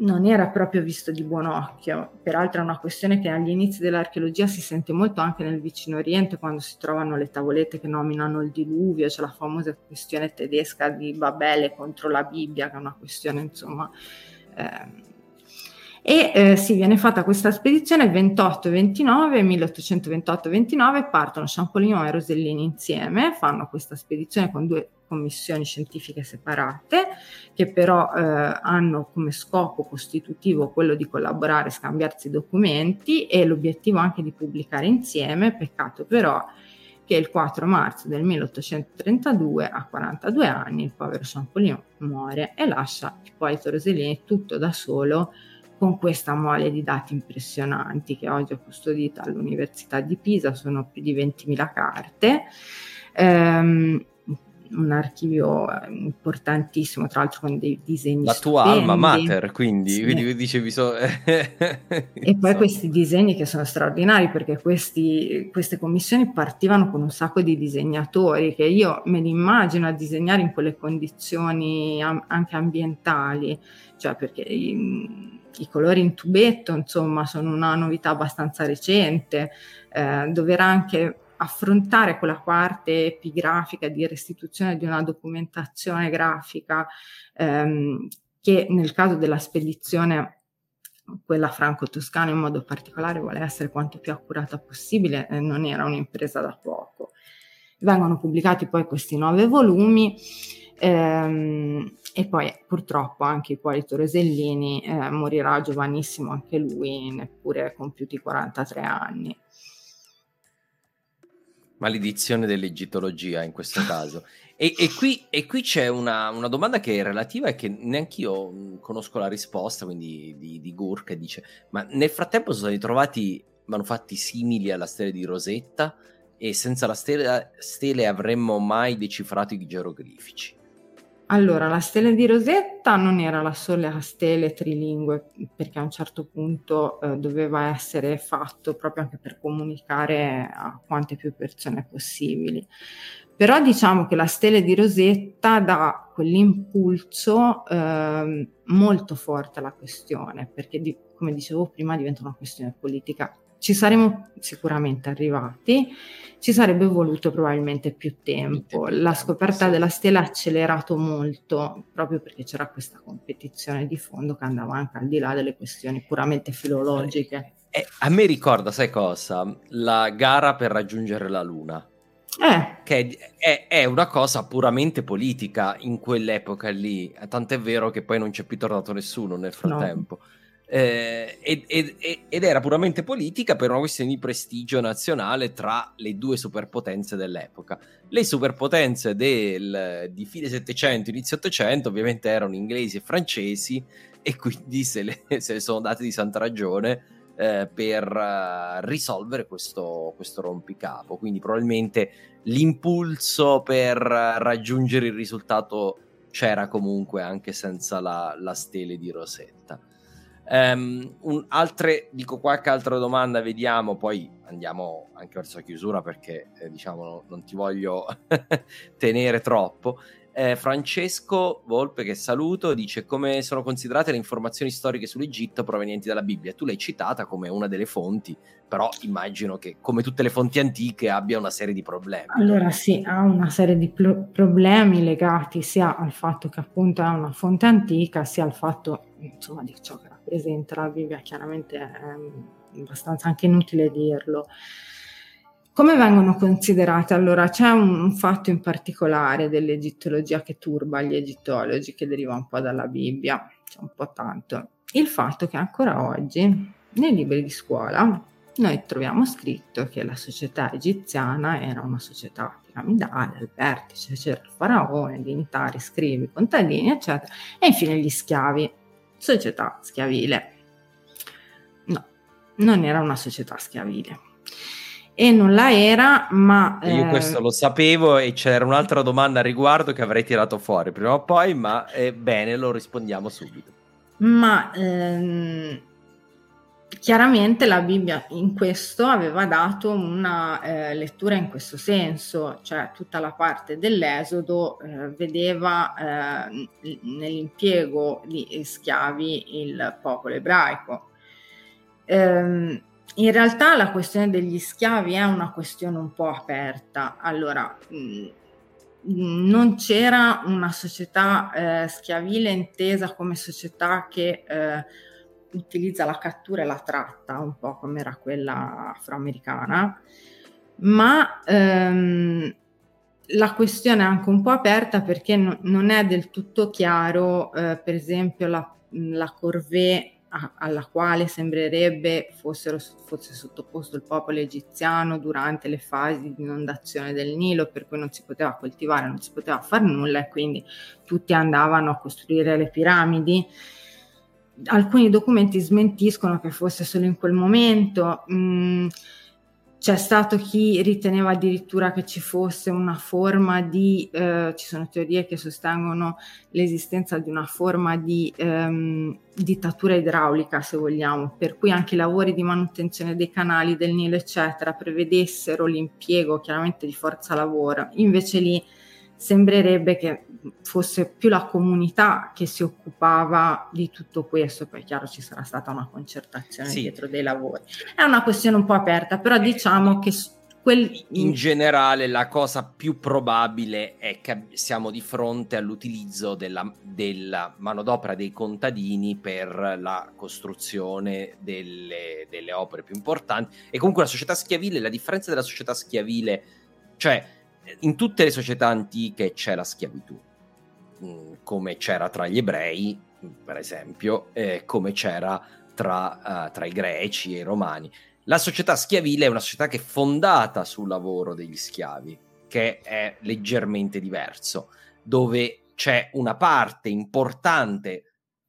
non era proprio visto di buon occhio. Peraltro è una questione che agli inizi dell'archeologia si sente molto anche nel vicino Oriente, quando si trovano le tavolette che nominano il diluvio, c'è la famosa questione tedesca di Babele contro la Bibbia, che è una questione insomma... Eh, e eh, si viene fatta questa spedizione 28-29, 1828-29, partono Champollion e Rosellini insieme, fanno questa spedizione con due commissioni scientifiche separate che però eh, hanno come scopo costitutivo quello di collaborare, scambiarsi documenti e l'obiettivo anche di pubblicare insieme, peccato però che il 4 marzo del 1832 a 42 anni il povero Champollion muore e lascia Ippolito Rosellini tutto da solo con questa mole di dati impressionanti che oggi ho custodito all'Università di Pisa, sono più di 20.000 carte. Um, un archivio importantissimo, tra l'altro con dei disegni. La tua stupendi. alma mater, quindi, sì. quindi dicevi so... e poi questi disegni che sono straordinari perché questi, queste commissioni partivano con un sacco di disegnatori che io me li immagino a disegnare in quelle condizioni am- anche ambientali, cioè perché i, i colori in tubetto, insomma, sono una novità abbastanza recente, eh, dover anche affrontare quella parte epigrafica di restituzione di una documentazione grafica ehm, che nel caso della spedizione quella franco-toscana in modo particolare vuole essere quanto più accurata possibile, eh, non era un'impresa da poco. Vengono pubblicati poi questi nove volumi ehm, e poi purtroppo anche Ippolito Rosellini eh, morirà giovanissimo anche lui, neppure compiuti 43 anni maledizione dell'egittologia in questo caso. E, e, qui, e qui, c'è una, una, domanda che è relativa e che neanche io conosco la risposta, quindi di, di Gur dice, ma nel frattempo sono stati trovati manufatti simili alla stele di Rosetta e senza la stele, stele avremmo mai decifrato i geroglifici. Allora, la stella di Rosetta non era la sola stella trilingue, perché a un certo punto eh, doveva essere fatto proprio anche per comunicare a quante più persone possibili. Però diciamo che la stella di Rosetta dà quell'impulso eh, molto forte alla questione, perché di, come dicevo prima diventa una questione politica ci saremmo sicuramente arrivati, ci sarebbe voluto probabilmente più tempo. La scoperta della stella ha accelerato molto proprio perché c'era questa competizione di fondo che andava anche al di là delle questioni puramente filologiche. Eh, a me ricorda, sai cosa? La gara per raggiungere la Luna. Eh. Che è, è, una cosa puramente politica in quell'epoca lì, tant'è vero che poi non c'è più tornato nessuno nel frattempo. No eh, ed, ed, ed, era puramente politica per una questione di prestigio nazionale tra le due superpotenze dell'epoca. Le superpotenze del, di fine 700, inizio 800 ovviamente erano inglesi e francesi e quindi se le, se le sono date di santa ragione eh, per uh, risolvere questo, questo rompicapo. Quindi probabilmente l'impulso per raggiungere il risultato c'era comunque anche senza la, la stele di Rosetta. Um, un, altre, dico qualche altra domanda, vediamo, poi andiamo anche verso la chiusura perché eh, diciamo non ti voglio tenere troppo. Eh, Francesco Volpe, che saluto, dice come sono considerate le informazioni storiche sull'Egitto provenienti dalla Bibbia. Tu l'hai citata come una delle fonti, però immagino che come tutte le fonti antiche abbia una serie di problemi. Allora sì, ha una serie di pro- problemi legati sia al fatto che appunto è una fonte antica, sia al fatto insomma, di ciò che rappresenta la Bibbia, chiaramente è abbastanza anche inutile dirlo. Come vengono considerate? Allora, c'è un, fatto in particolare dell'egittologia che turba gli egittologi, che deriva un po' dalla Bibbia, c'è un po' tanto. Il fatto che ancora oggi, nei libri di scuola, noi troviamo scritto che la società egiziana era una società piramidale, al vertice c'era il faraone, dignitari, scrivi, contadini, eccetera, e infine gli schiavi, società schiavile. No, non era una società schiavile e non la era, ma... Io eh... questo lo sapevo e c'era un'altra domanda a riguardo che avrei tirato fuori prima o poi, ma è bene, lo rispondiamo subito. Ma ehm, chiaramente la Bibbia in questo aveva dato una eh, lettura in questo senso, cioè tutta la parte dell'Esodo eh, vedeva eh, nell'impiego di schiavi il popolo ebraico. Ehm, in realtà la questione degli schiavi è una questione un po' aperta. Allora, mh, non c'era una società eh, schiavile intesa come società che eh, utilizza la cattura e la tratta, un po' come era quella afroamericana, ma ehm, la questione è anche un po' aperta perché no, non è del tutto chiaro, eh, per esempio, la, la corvée a, alla quale sembrerebbe fossero, fosse sottoposto il popolo egiziano durante le fasi di inondazione del Nilo, per cui non si poteva coltivare, non si poteva fare nulla e quindi tutti andavano a costruire le piramidi. Alcuni documenti smentiscono che fosse solo in quel momento. Mm, c'è stato chi riteneva addirittura che ci fosse una forma di, eh, ci sono teorie che sostengono l'esistenza di una forma di ehm, dittatura idraulica, se vogliamo, per cui anche i lavori di manutenzione dei canali del Nilo, eccetera, prevedessero l'impiego chiaramente di forza lavoro. Invece lì sembrerebbe che fosse più la comunità che si occupava di tutto questo, poi chiaro ci sarà stata una concertazione sì. dietro dei lavori. È una questione un po' aperta, però diciamo che quel... in generale la cosa più probabile è che siamo di fronte all'utilizzo della, della manodopera dei contadini per la costruzione delle, delle opere più importanti e comunque la società schiavile, la differenza della società schiavile, cioè in tutte le società antiche c'è la schiavitù, mm, come c'era tra gli ebrei, per esempio, eh, come c'era tra, uh, tra, i greci e i romani. La società schiavile è una società che è fondata sul lavoro degli schiavi, che è leggermente diverso, dove c'è una parte importante,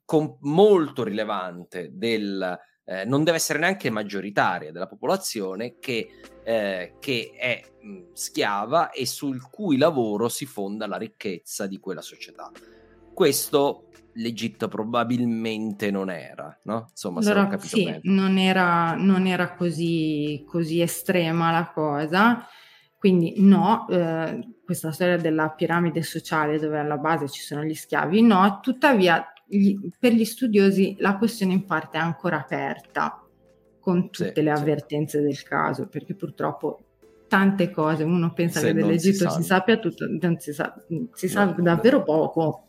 com- molto rilevante del, eh, non deve essere neanche maggioritaria della popolazione che, eh, che è mh, schiava e sul cui lavoro si fonda la ricchezza di quella società. Questo l'Egitto probabilmente non era, no? Insomma, allora, se ho capito sì, bene. Non era, non era così, così estrema la cosa. Quindi no, eh, questa storia della piramide sociale dove alla base ci sono gli schiavi, no, tuttavia gli, per gli studiosi la questione in parte è ancora aperta con tutte sì, le avvertenze sì. del caso, perché purtroppo tante cose, uno pensa Se che dell'Egitto si, si, sappia tutto, non si sa, si sa no, davvero no. poco.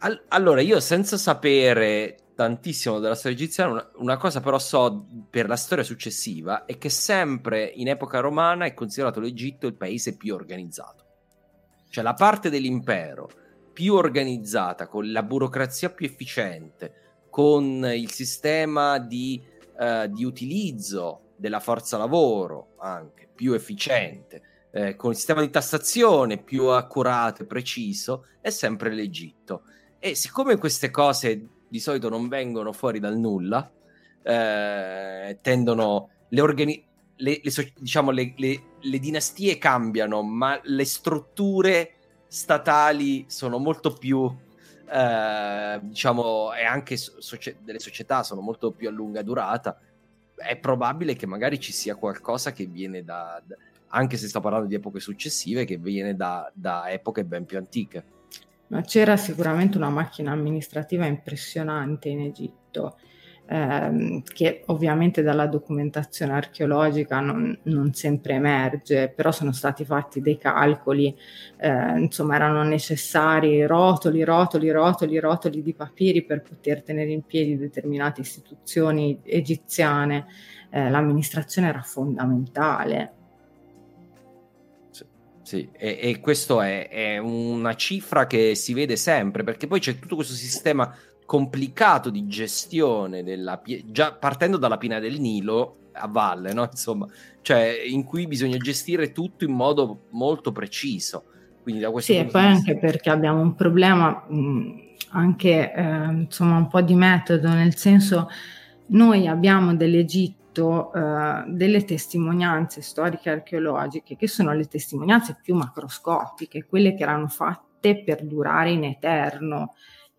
All- allora, io senza sapere tantissimo della storia egiziana, una, una, cosa però so per la storia successiva è che sempre in epoca romana è considerato l'Egitto il paese più organizzato. Cioè la parte dell'impero più organizzata, con la burocrazia più efficiente, con il sistema di, uh, di utilizzo della forza lavoro anche più efficiente, eh, con il sistema di tassazione più accurato e preciso, è sempre l'Egitto. E siccome queste cose di solito non vengono fuori dal nulla, eh, tendono le organi- le, le, diciamo, le, le dinastie cambiano, ma le strutture statali sono molto più eh, diciamo e anche socie- delle società sono molto più a lunga durata è probabile che magari ci sia qualcosa che viene da, anche se sto parlando di epoche successive che viene da, da epoche ben più antiche. Ma c'era sicuramente una macchina amministrativa impressionante in Egitto ehm, che ovviamente dalla documentazione archeologica non, non, sempre emerge, però sono stati fatti dei calcoli, eh, insomma erano necessari rotoli, rotoli, rotoli, rotoli di papiri per poter tenere in piedi determinate istituzioni egiziane. Eh, l'amministrazione era fondamentale. Sì, e, e questo è, è, una cifra che si vede sempre, perché poi c'è tutto questo sistema complicato di gestione della già partendo dalla pina del Nilo a valle, no? Insomma, cioè in cui bisogna gestire tutto in modo molto preciso. Quindi da questo sì, e poi anche perché abbiamo un problema mh, anche eh, insomma un po' di metodo, nel senso noi abbiamo dell'Egitto eh, delle testimonianze storiche archeologiche che sono le testimonianze più macroscopiche, quelle che erano fatte per durare in eterno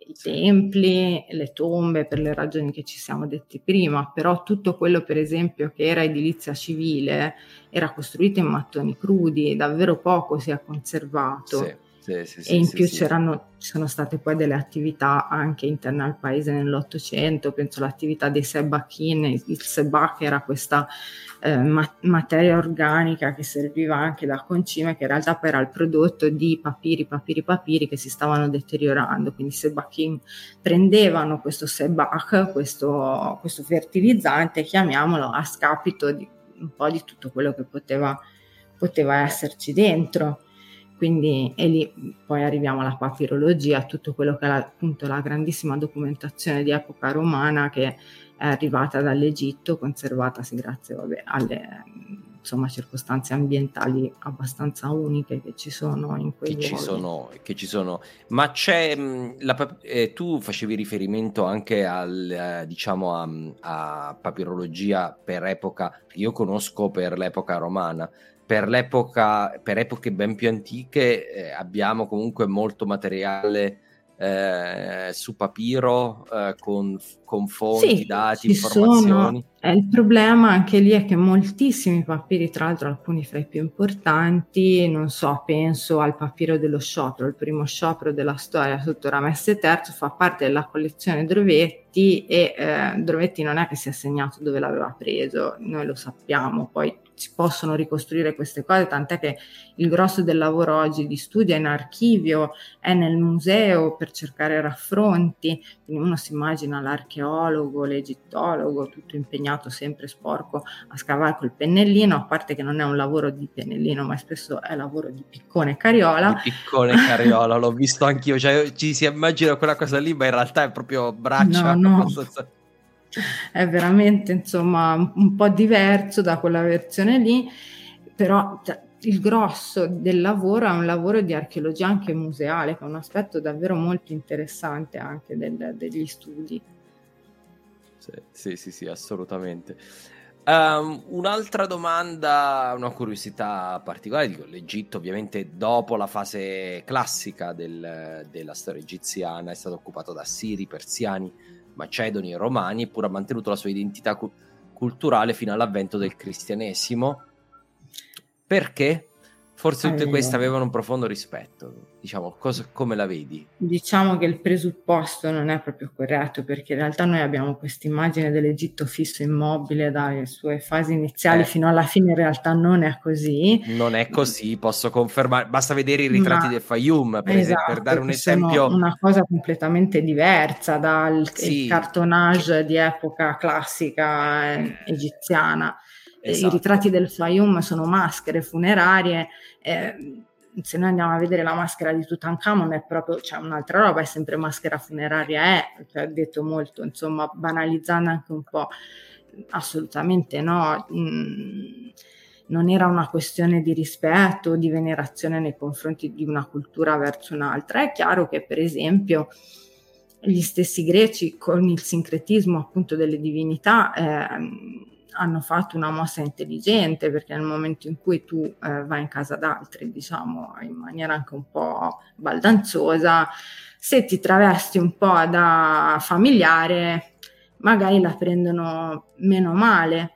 i templi, le tombe per le ragioni che ci siamo detti prima, però tutto quello per esempio che era edilizia civile era costruito in mattoni crudi, davvero poco si è conservato. Sì. Sì, sì, e in più c'erano, ci sono state poi delle attività anche interne al paese nell'Ottocento, penso all'attività dei Sebachin, il Sebak era questa eh, ma- materia organica che serviva anche da concime, che in realtà poi era il prodotto di papiri, papiri, papiri che si stavano deteriorando. Quindi i Sebakin prendevano questo Sebak, questo, questo fertilizzante, chiamiamolo, a scapito di un po' di tutto quello che poteva, poteva esserci dentro. Quindi, e lì poi arriviamo alla papirologia, tutto quello che è la, appunto la grandissima documentazione di epoca romana che è arrivata dall'Egitto, conservatasi grazie vabbè, alle insomma, circostanze ambientali abbastanza uniche che ci sono in quei che Ci sono, che ci sono. Ma c'è, la, eh, tu facevi riferimento anche al, eh, diciamo a, a, papirologia per epoca, io conosco per l'epoca romana, per l'epoca, per epoche ben più antiche eh, abbiamo comunque molto materiale eh, su papiro eh, con, con, fonti, sì, dati, informazioni. Eh, il problema anche lì è che moltissimi papiri, tra l'altro alcuni fra i più importanti, non so, penso al papiro dello sciopero, il primo sciopero della storia sotto Ramesse III, fa parte della collezione Drovetti e eh, Drovetti non è che si è segnato dove l'aveva preso, noi lo sappiamo, poi si possono ricostruire queste cose, tant'è che il grosso del lavoro oggi di studio è in archivio, è nel museo per cercare raffronti, quindi uno si immagina l'archeologo, l'egittologo, tutto impegnato sempre sporco a scavare col pennellino, a parte che non è un lavoro di pennellino, ma spesso è lavoro di piccone e cariola. Di piccone e cariola, l'ho visto anch'io, cioè ci si immagina quella cosa lì, ma in realtà è proprio braccia. No, no. Abbastanza è veramente insomma un po' diverso da quella versione lì, però cioè, il grosso del lavoro è un lavoro di archeologia anche museale, che è un aspetto davvero molto interessante anche del, degli studi. Sì, sì, sì, assolutamente. Um, un'altra domanda, una curiosità particolare, dico, l'Egitto ovviamente dopo la fase classica del, della storia egiziana è stato occupato da Siri, Persiani, macedoni e romani, eppure ha mantenuto la sua identità cu- culturale fino all'avvento del cristianesimo. Perché? Forse tutte queste avevano un profondo rispetto. Diciamo, cosa, come la vedi? Diciamo che il presupposto non è proprio corretto, perché in realtà noi abbiamo questa immagine dell'Egitto fisso immobile dalle sue fasi iniziali eh. fino alla fine, in realtà non è così. Non è così, posso confermare. Basta vedere i ritratti Ma, del Fayum, per, esatto, esempio, per dare un esempio. Una cosa completamente diversa dal sì. cartonnage di epoca classica eh, egiziana Esatto. I ritratti del Fayum sono maschere funerarie. Eh, se noi andiamo a vedere la maschera di Tutankhamon è proprio cioè, un'altra roba, è sempre maschera funeraria, è cioè, detto molto, insomma, banalizzando anche un po'. Assolutamente no. Mm, non era una questione di rispetto di venerazione nei confronti di una cultura verso un'altra. È chiaro che, per esempio, gli stessi greci, con il sincretismo appunto delle divinità, eh, hanno fatto una mossa intelligente perché nel momento in cui tu eh, vai in casa d'altri, diciamo in maniera anche un po' baldanzosa, se ti travesti un po' da familiare, magari la prendono meno male.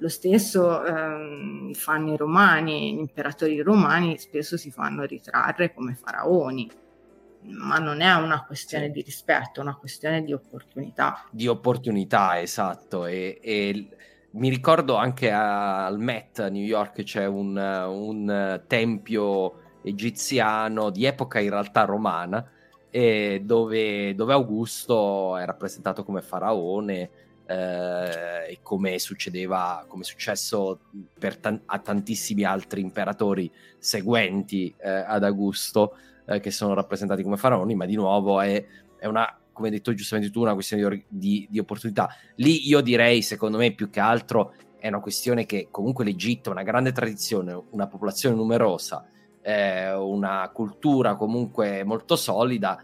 Lo stesso ehm, fanno i romani, gli imperatori romani spesso si fanno ritrarre come faraoni, ma non è una questione di rispetto, è una questione di opportunità. Di opportunità, esatto. E, e mi ricordo anche al Met a New York c'è un, un tempio egiziano di epoca in realtà romana dove, dove, Augusto è rappresentato come faraone eh, e come succedeva, come è successo tan- a tantissimi altri imperatori seguenti eh, ad Augusto eh, che sono rappresentati come faraoni, ma di nuovo è, è una, come hai detto giustamente tu, una questione di, di, opportunità. Lì io direi, secondo me, più che altro è una questione che comunque l'Egitto ha una grande tradizione, una popolazione numerosa, eh, una cultura comunque molto solida,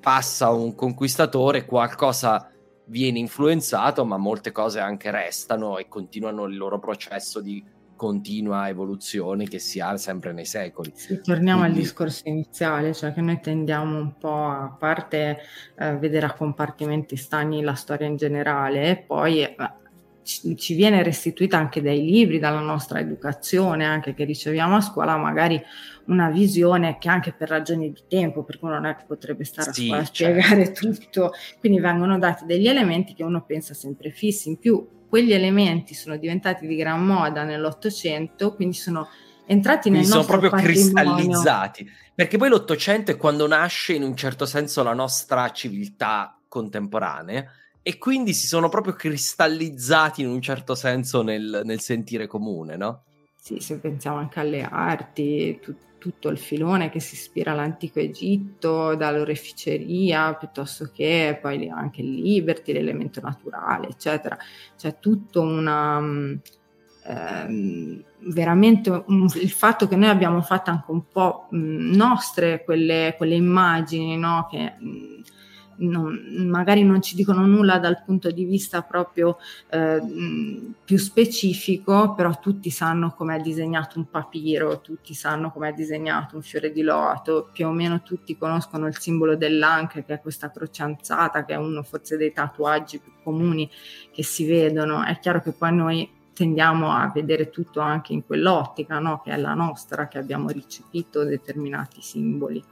passa un conquistatore, qualcosa viene influenzato, ma molte cose anche restano e continuano il loro processo di continua evoluzione che si ha sempre nei secoli. Sì, torniamo Quindi... al discorso iniziale, cioè che noi tendiamo un po' a parte eh, vedere a compartimenti stagni la storia in generale e poi eh, ci viene restituita anche dai libri, dalla nostra educazione, anche che riceviamo a scuola, magari una visione che anche per ragioni di tempo, perché uno non è che potrebbe stare sì, a scuola a certo. spiegare tutto, quindi vengono dati degli elementi che uno pensa sempre fissi. In più, quegli elementi sono diventati di gran moda nell'Ottocento, quindi sono entrati nel quindi sono proprio patrimonio. cristallizzati, perché poi l'Ottocento è quando nasce in un certo senso la nostra civiltà contemporanea e quindi si sono proprio cristallizzati in un certo senso nel, nel sentire comune, no? Sì, se pensiamo anche alle arti, tu, tutto il filone che si ispira all'antico Egitto, dall'oreficeria piuttosto che poi anche il liberty, l'elemento naturale, eccetera. C'è tutto una... Ehm, veramente un, il fatto che noi abbiamo fatto anche un po' mh, nostre quelle, quelle immagini no? che mh, non, magari non ci dicono nulla dal punto di vista proprio eh, più specifico, però tutti sanno come è disegnato un papiro, tutti sanno come è disegnato un fiore di loto, più o meno tutti conoscono il simbolo dell'anche, che è questa croce anzata, che è uno forse dei tatuaggi più comuni che si vedono. È chiaro che poi noi tendiamo a vedere tutto anche in quell'ottica, no? che è la nostra, che abbiamo ricepito determinati simboli.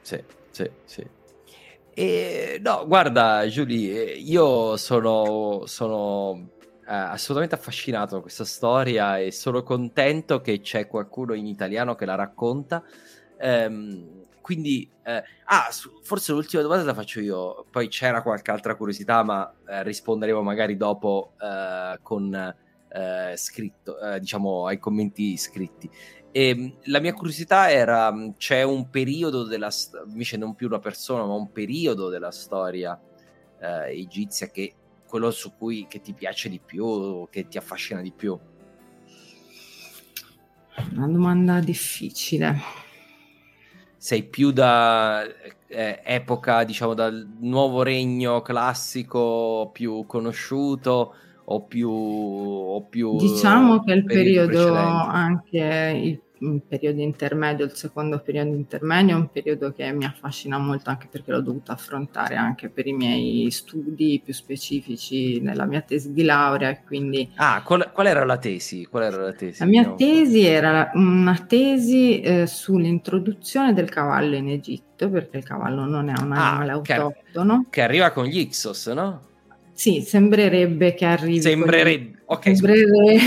Sì, sì, sì. E, no, guarda, Giulia, io sono, sono eh, assolutamente affascinato da questa storia e sono contento che c'è qualcuno in italiano che la racconta. Ehm, quindi, eh, ah, forse l'ultima domanda la faccio io, poi c'era qualche altra curiosità, ma eh, risponderemo magari dopo eh, con eh, scritto, eh, diciamo ai commenti scritti. E ehm, la mia curiosità era: c'è un periodo della invece non più una persona, ma un periodo della storia eh, egizia che quello su cui che ti piace di più, che ti affascina di più? Una domanda difficile. Sei più da eh, epoca, diciamo, dal nuovo regno classico più conosciuto o più, o più diciamo che il periodo anche il, il, periodo intermedio il secondo periodo intermedio è un periodo che mi affascina molto anche perché l'ho dovuto affrontare anche per i miei studi più specifici nella mia tesi di laurea e quindi ah qual, qual era la tesi? Qual era la tesi la mia no? tesi era una tesi eh, sull'introduzione del cavallo in Egitto perché il cavallo non è un ah, animale ah, autoctono che arriva con gli Ixos no? Sì, sembrerebbe che arrivi. Sembrerebbe. Ok, sembrerebbe.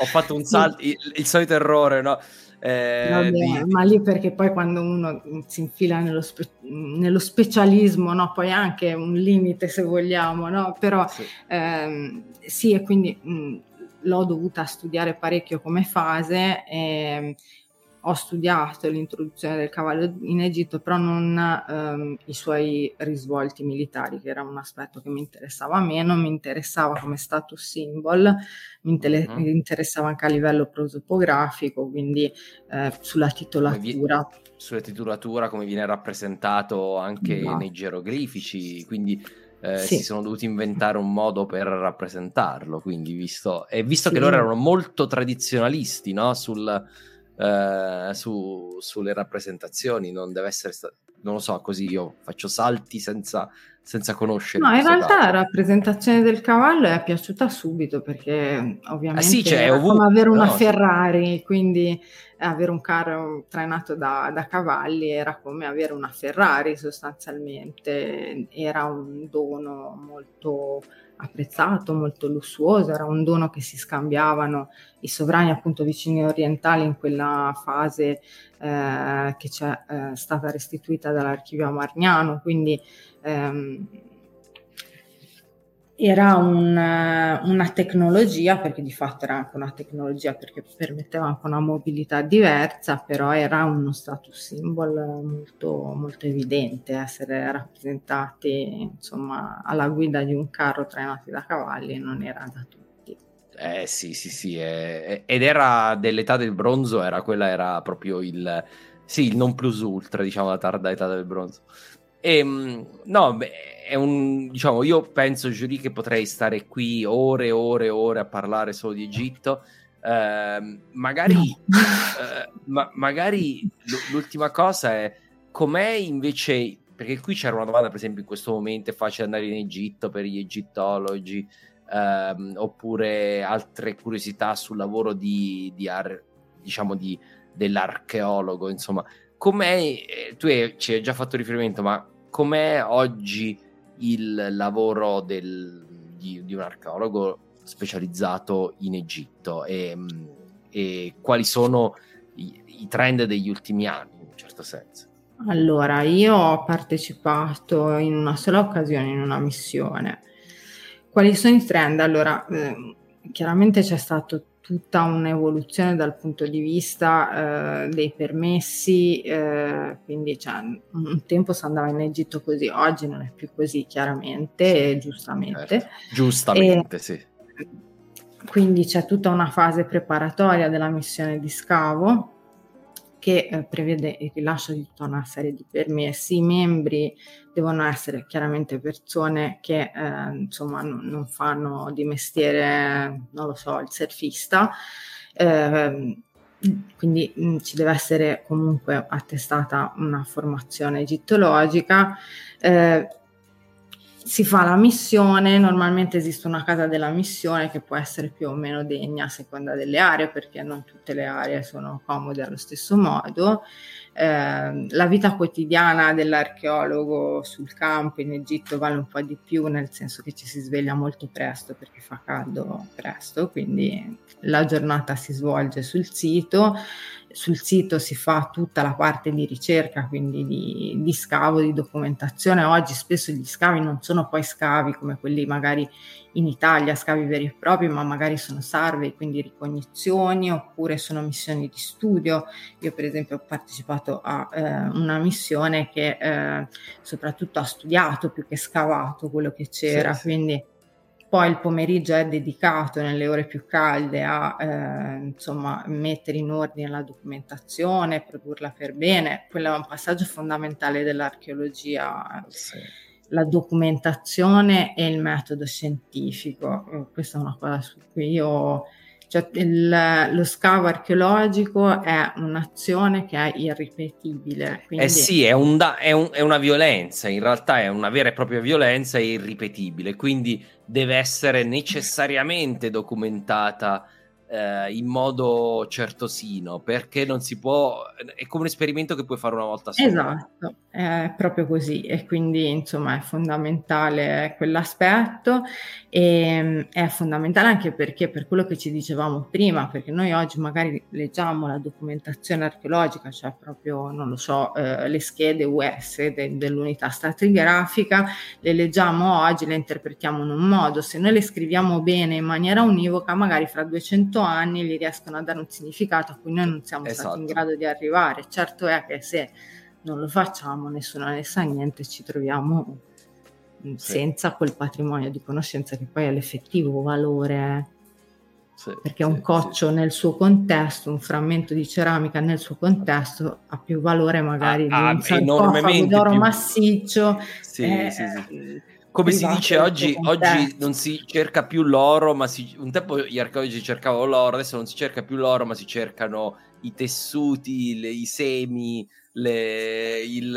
Ho fatto un salto, il, il solito errore, no? Eh, Vabbè, di... Ma lì perché poi quando uno si infila nello, spe- nello specialismo, no? poi anche un limite se vogliamo, no? però sì, ehm, sì e quindi mh, l'ho dovuta studiare parecchio come fase. E, ho studiato l'introduzione del cavallo in Egitto, però non ehm, i suoi risvolti militari, che era un aspetto che mi interessava meno, mi interessava come status symbol, mi, inter- uh-huh. interessava anche a livello prosopografico, quindi eh, sulla titolatura. sulla titolatura, come viene rappresentato anche no. Esatto. nei geroglifici, quindi eh, sì. si sono dovuti inventare un modo per rappresentarlo. Quindi, visto, e visto sì. che loro erano molto tradizionalisti no? Sul, eh, su, sulle rappresentazioni, non deve essere stato, non lo so, così io faccio salti senza, senza conoscere. No, in realtà caso. la rappresentazione del cavallo è piaciuta subito perché ovviamente ah, sì, cioè, è come avere una no, Ferrari, quindi avere un carro trainato da, da, cavalli era come avere una Ferrari sostanzialmente, era un dono molto apprezzato, molto lussuoso, era un dono che si scambiavano i sovrani appunto vicini orientali in quella fase eh, che c'è eh, stata restituita dall'archivio amarniano, quindi ehm, era un, una tecnologia, perché di fatto era anche una tecnologia perché permetteva anche una mobilità diversa, però era uno status symbol molto, molto evidente, essere rappresentati insomma alla guida di un carro trainati da cavalli non era da tutti. Eh sì, sì, sì, eh, ed era dell'età del bronzo, era quella era proprio il, sì, il non plus ultra, diciamo, la tarda età del bronzo. E, ehm, no, beh, è un, diciamo, io penso, Giuri, che potrei stare qui ore e ore e ore a parlare solo di Egitto. Eh, magari, no. eh, ma, magari l'ultima cosa è com'è invece, perché qui c'era una domanda, per esempio, in questo momento è facile andare in Egitto per gli egittologi, ehm, oppure altre curiosità sul lavoro di, di ar, diciamo, di, dell'archeologo, insomma. Com'è, eh, tu hai, ci hai già fatto riferimento, ma com'è oggi il lavoro del, di, di, un archeologo specializzato in Egitto e, e quali sono i, i, trend degli ultimi anni in un certo senso? Allora, io ho partecipato in una sola occasione in una missione. Quali sono i trend? Allora, eh, chiaramente c'è stato tutta un'evoluzione dal punto di vista eh, dei permessi, eh, quindi cioè, un tempo si andava in Egitto così, oggi non è più così chiaramente, giustamente. Certo. Giustamente, e, sì. Quindi c'è tutta una fase preparatoria della missione di scavo che eh, prevede il rilascio di tutta una serie di permessi. I membri devono essere chiaramente persone che eh, insomma non, non, fanno di mestiere, non lo so, il surfista. Eh, quindi mh, mm, ci deve essere comunque attestata una formazione egittologica. Eh, si fa la missione, normalmente esiste una casa della missione che può essere più o meno degna a seconda delle aree, perché non tutte le aree sono comode allo stesso modo. Eh, la vita quotidiana dell'archeologo sul campo in Egitto vale un po' di più, nel senso che ci si sveglia molto presto perché fa caldo presto, quindi la giornata si svolge sul sito sul sito si fa tutta la parte di ricerca, quindi di, di, scavo, di documentazione. Oggi spesso gli scavi non sono poi scavi come quelli magari in Italia, scavi veri e propri, ma magari sono survey, quindi ricognizioni oppure sono missioni di studio. Io per esempio ho partecipato a eh, una missione che eh, soprattutto ha studiato più che scavato quello che c'era, sì, sì. quindi poi il pomeriggio è dedicato nelle ore più calde a eh, insomma, mettere in ordine la documentazione, produrla per bene. Quello è un passaggio fondamentale dell'archeologia. Sì. La documentazione e il metodo scientifico, questa è una cosa su cui io cioè, il, lo scavo archeologico è un'azione che è irripetibile. Quindi... Eh sì, è, un da- è, un, è, una violenza, in realtà è una vera e propria violenza e irripetibile, quindi deve essere necessariamente documentata eh, in modo certosino, perché non si può, è come un esperimento che puoi fare una volta sola. Esatto, è proprio così e quindi insomma è fondamentale quell'aspetto e è fondamentale anche perché per quello che ci dicevamo prima, perché noi oggi magari leggiamo la documentazione archeologica, cioè proprio, non lo so, eh, le schede US de- dell'unità stratigrafica, le leggiamo oggi, le interpretiamo in un modo, se noi le scriviamo bene in maniera univoca, magari fra 200 anni gli riescono a dare un significato a cui noi non siamo esatto. stati in esatto. grado di arrivare. Certo è che se non lo facciamo, nessuno ne sa niente, ci troviamo sì. senza quel patrimonio di conoscenza che poi è l'effettivo valore. Sì, perché sì, un coccio nel suo contesto, un frammento di ceramica nel suo contesto ha più valore magari ah, di un sarcofago d'oro più... massiccio. Sì, eh, sì, sì come si dice oggi, oggi non si cerca più l'oro, ma si, un tempo gli archeologi cercavano l'oro, adesso non si cerca più l'oro, ma si cercano i tessuti, le, i semi, le, il,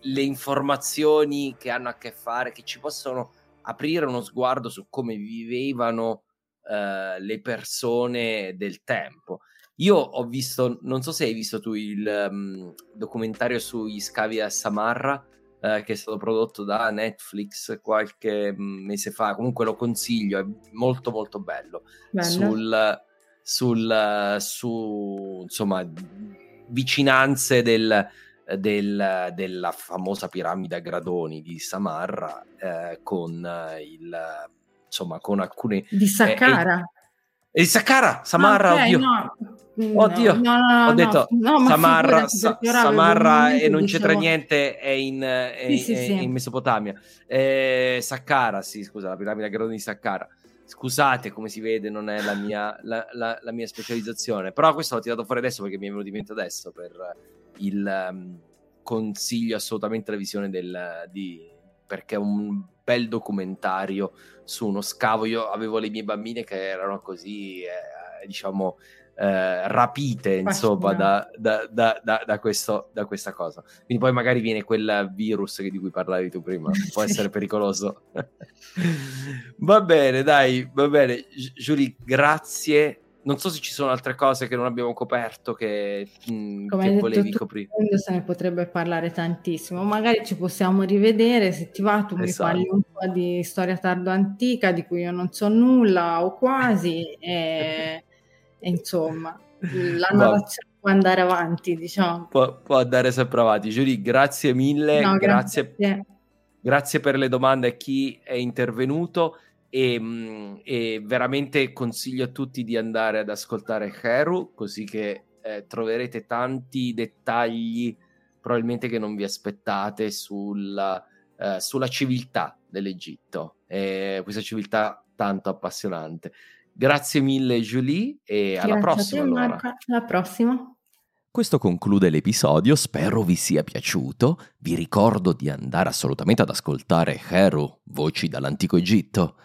le, informazioni che hanno a che fare, che ci possono aprire uno sguardo su come vivevano uh, le persone del tempo. Io ho visto, non so se hai visto tu il um, documentario sugli scavi a Samarra, eh, che è stato prodotto da Netflix qualche mese fa. Comunque lo consiglio, è molto molto bello. bello. Sul, sul, su insomma vicinanze del, del, della famosa piramide a gradoni di Samarra eh, con il insomma con alcune di Saqqara eh, e, di Saqqara Samarra okay, oddio no. Oddio, no, no, ho detto Samarra, Sa- Samarra e non c'entra niente, è in, è, sì, sì, è sì. in Mesopotamia. Eh, Saqqara, sì, scusa, la piramide gradoni di Saqqara. Scusate, come si vede, non è la mia, la, la, la mia specializzazione, però questo l'ho tirato fuori adesso perché mi è venuto in mente adesso per il um, consiglio assolutamente la visione del, di, perché è un bel documentario su uno scavo. Io avevo le mie bambine che erano così, eh, diciamo, eh, rapite insomma da, da, da, da, questo, da questa cosa. Quindi poi magari viene quel virus di cui parlavi tu prima, può essere pericoloso. va bene, dai, va bene. Giulia, grazie. Non so se ci sono altre cose che non abbiamo coperto che, mh, Come che volevi tu, coprire. Se ne potrebbe parlare tantissimo. Magari ci possiamo rivedere. Se ti va, tu esatto. mi parli un po' di storia tardo antica di cui io non so nulla o quasi. E e insomma, la narrazione può andare avanti, diciamo. Può, può andare sempre avanti. Giuri, grazie mille, no, grazie, grazie. grazie, per le domande a chi è intervenuto e, mm, e, veramente consiglio a tutti di andare ad ascoltare Heru, così che eh, troverete tanti dettagli probabilmente che non vi aspettate sulla, eh, sulla civiltà dell'Egitto, eh, questa civiltà tanto appassionante. Grazie mille Julie e alla Grazie prossima. Te, allora. Alla prossima. Questo conclude l'episodio, spero vi sia piaciuto. Vi ricordo di andare assolutamente ad ascoltare Heru, Voci dall'Antico Egitto.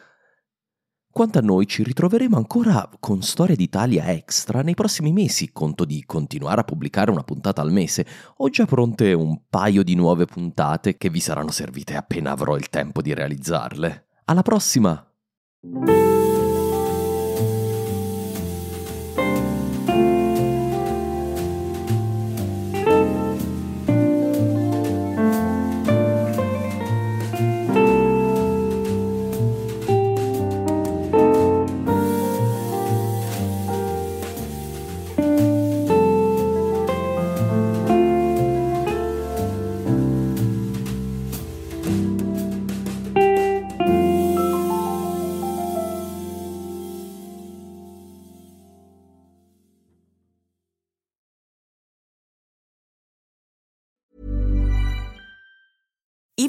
Quanto a noi ci ritroveremo ancora con Storia d'Italia Extra nei prossimi mesi, conto di continuare a pubblicare una puntata al mese. Ho già pronte un paio di nuove puntate che vi saranno servite appena avrò il tempo di realizzarle. Alla prossima!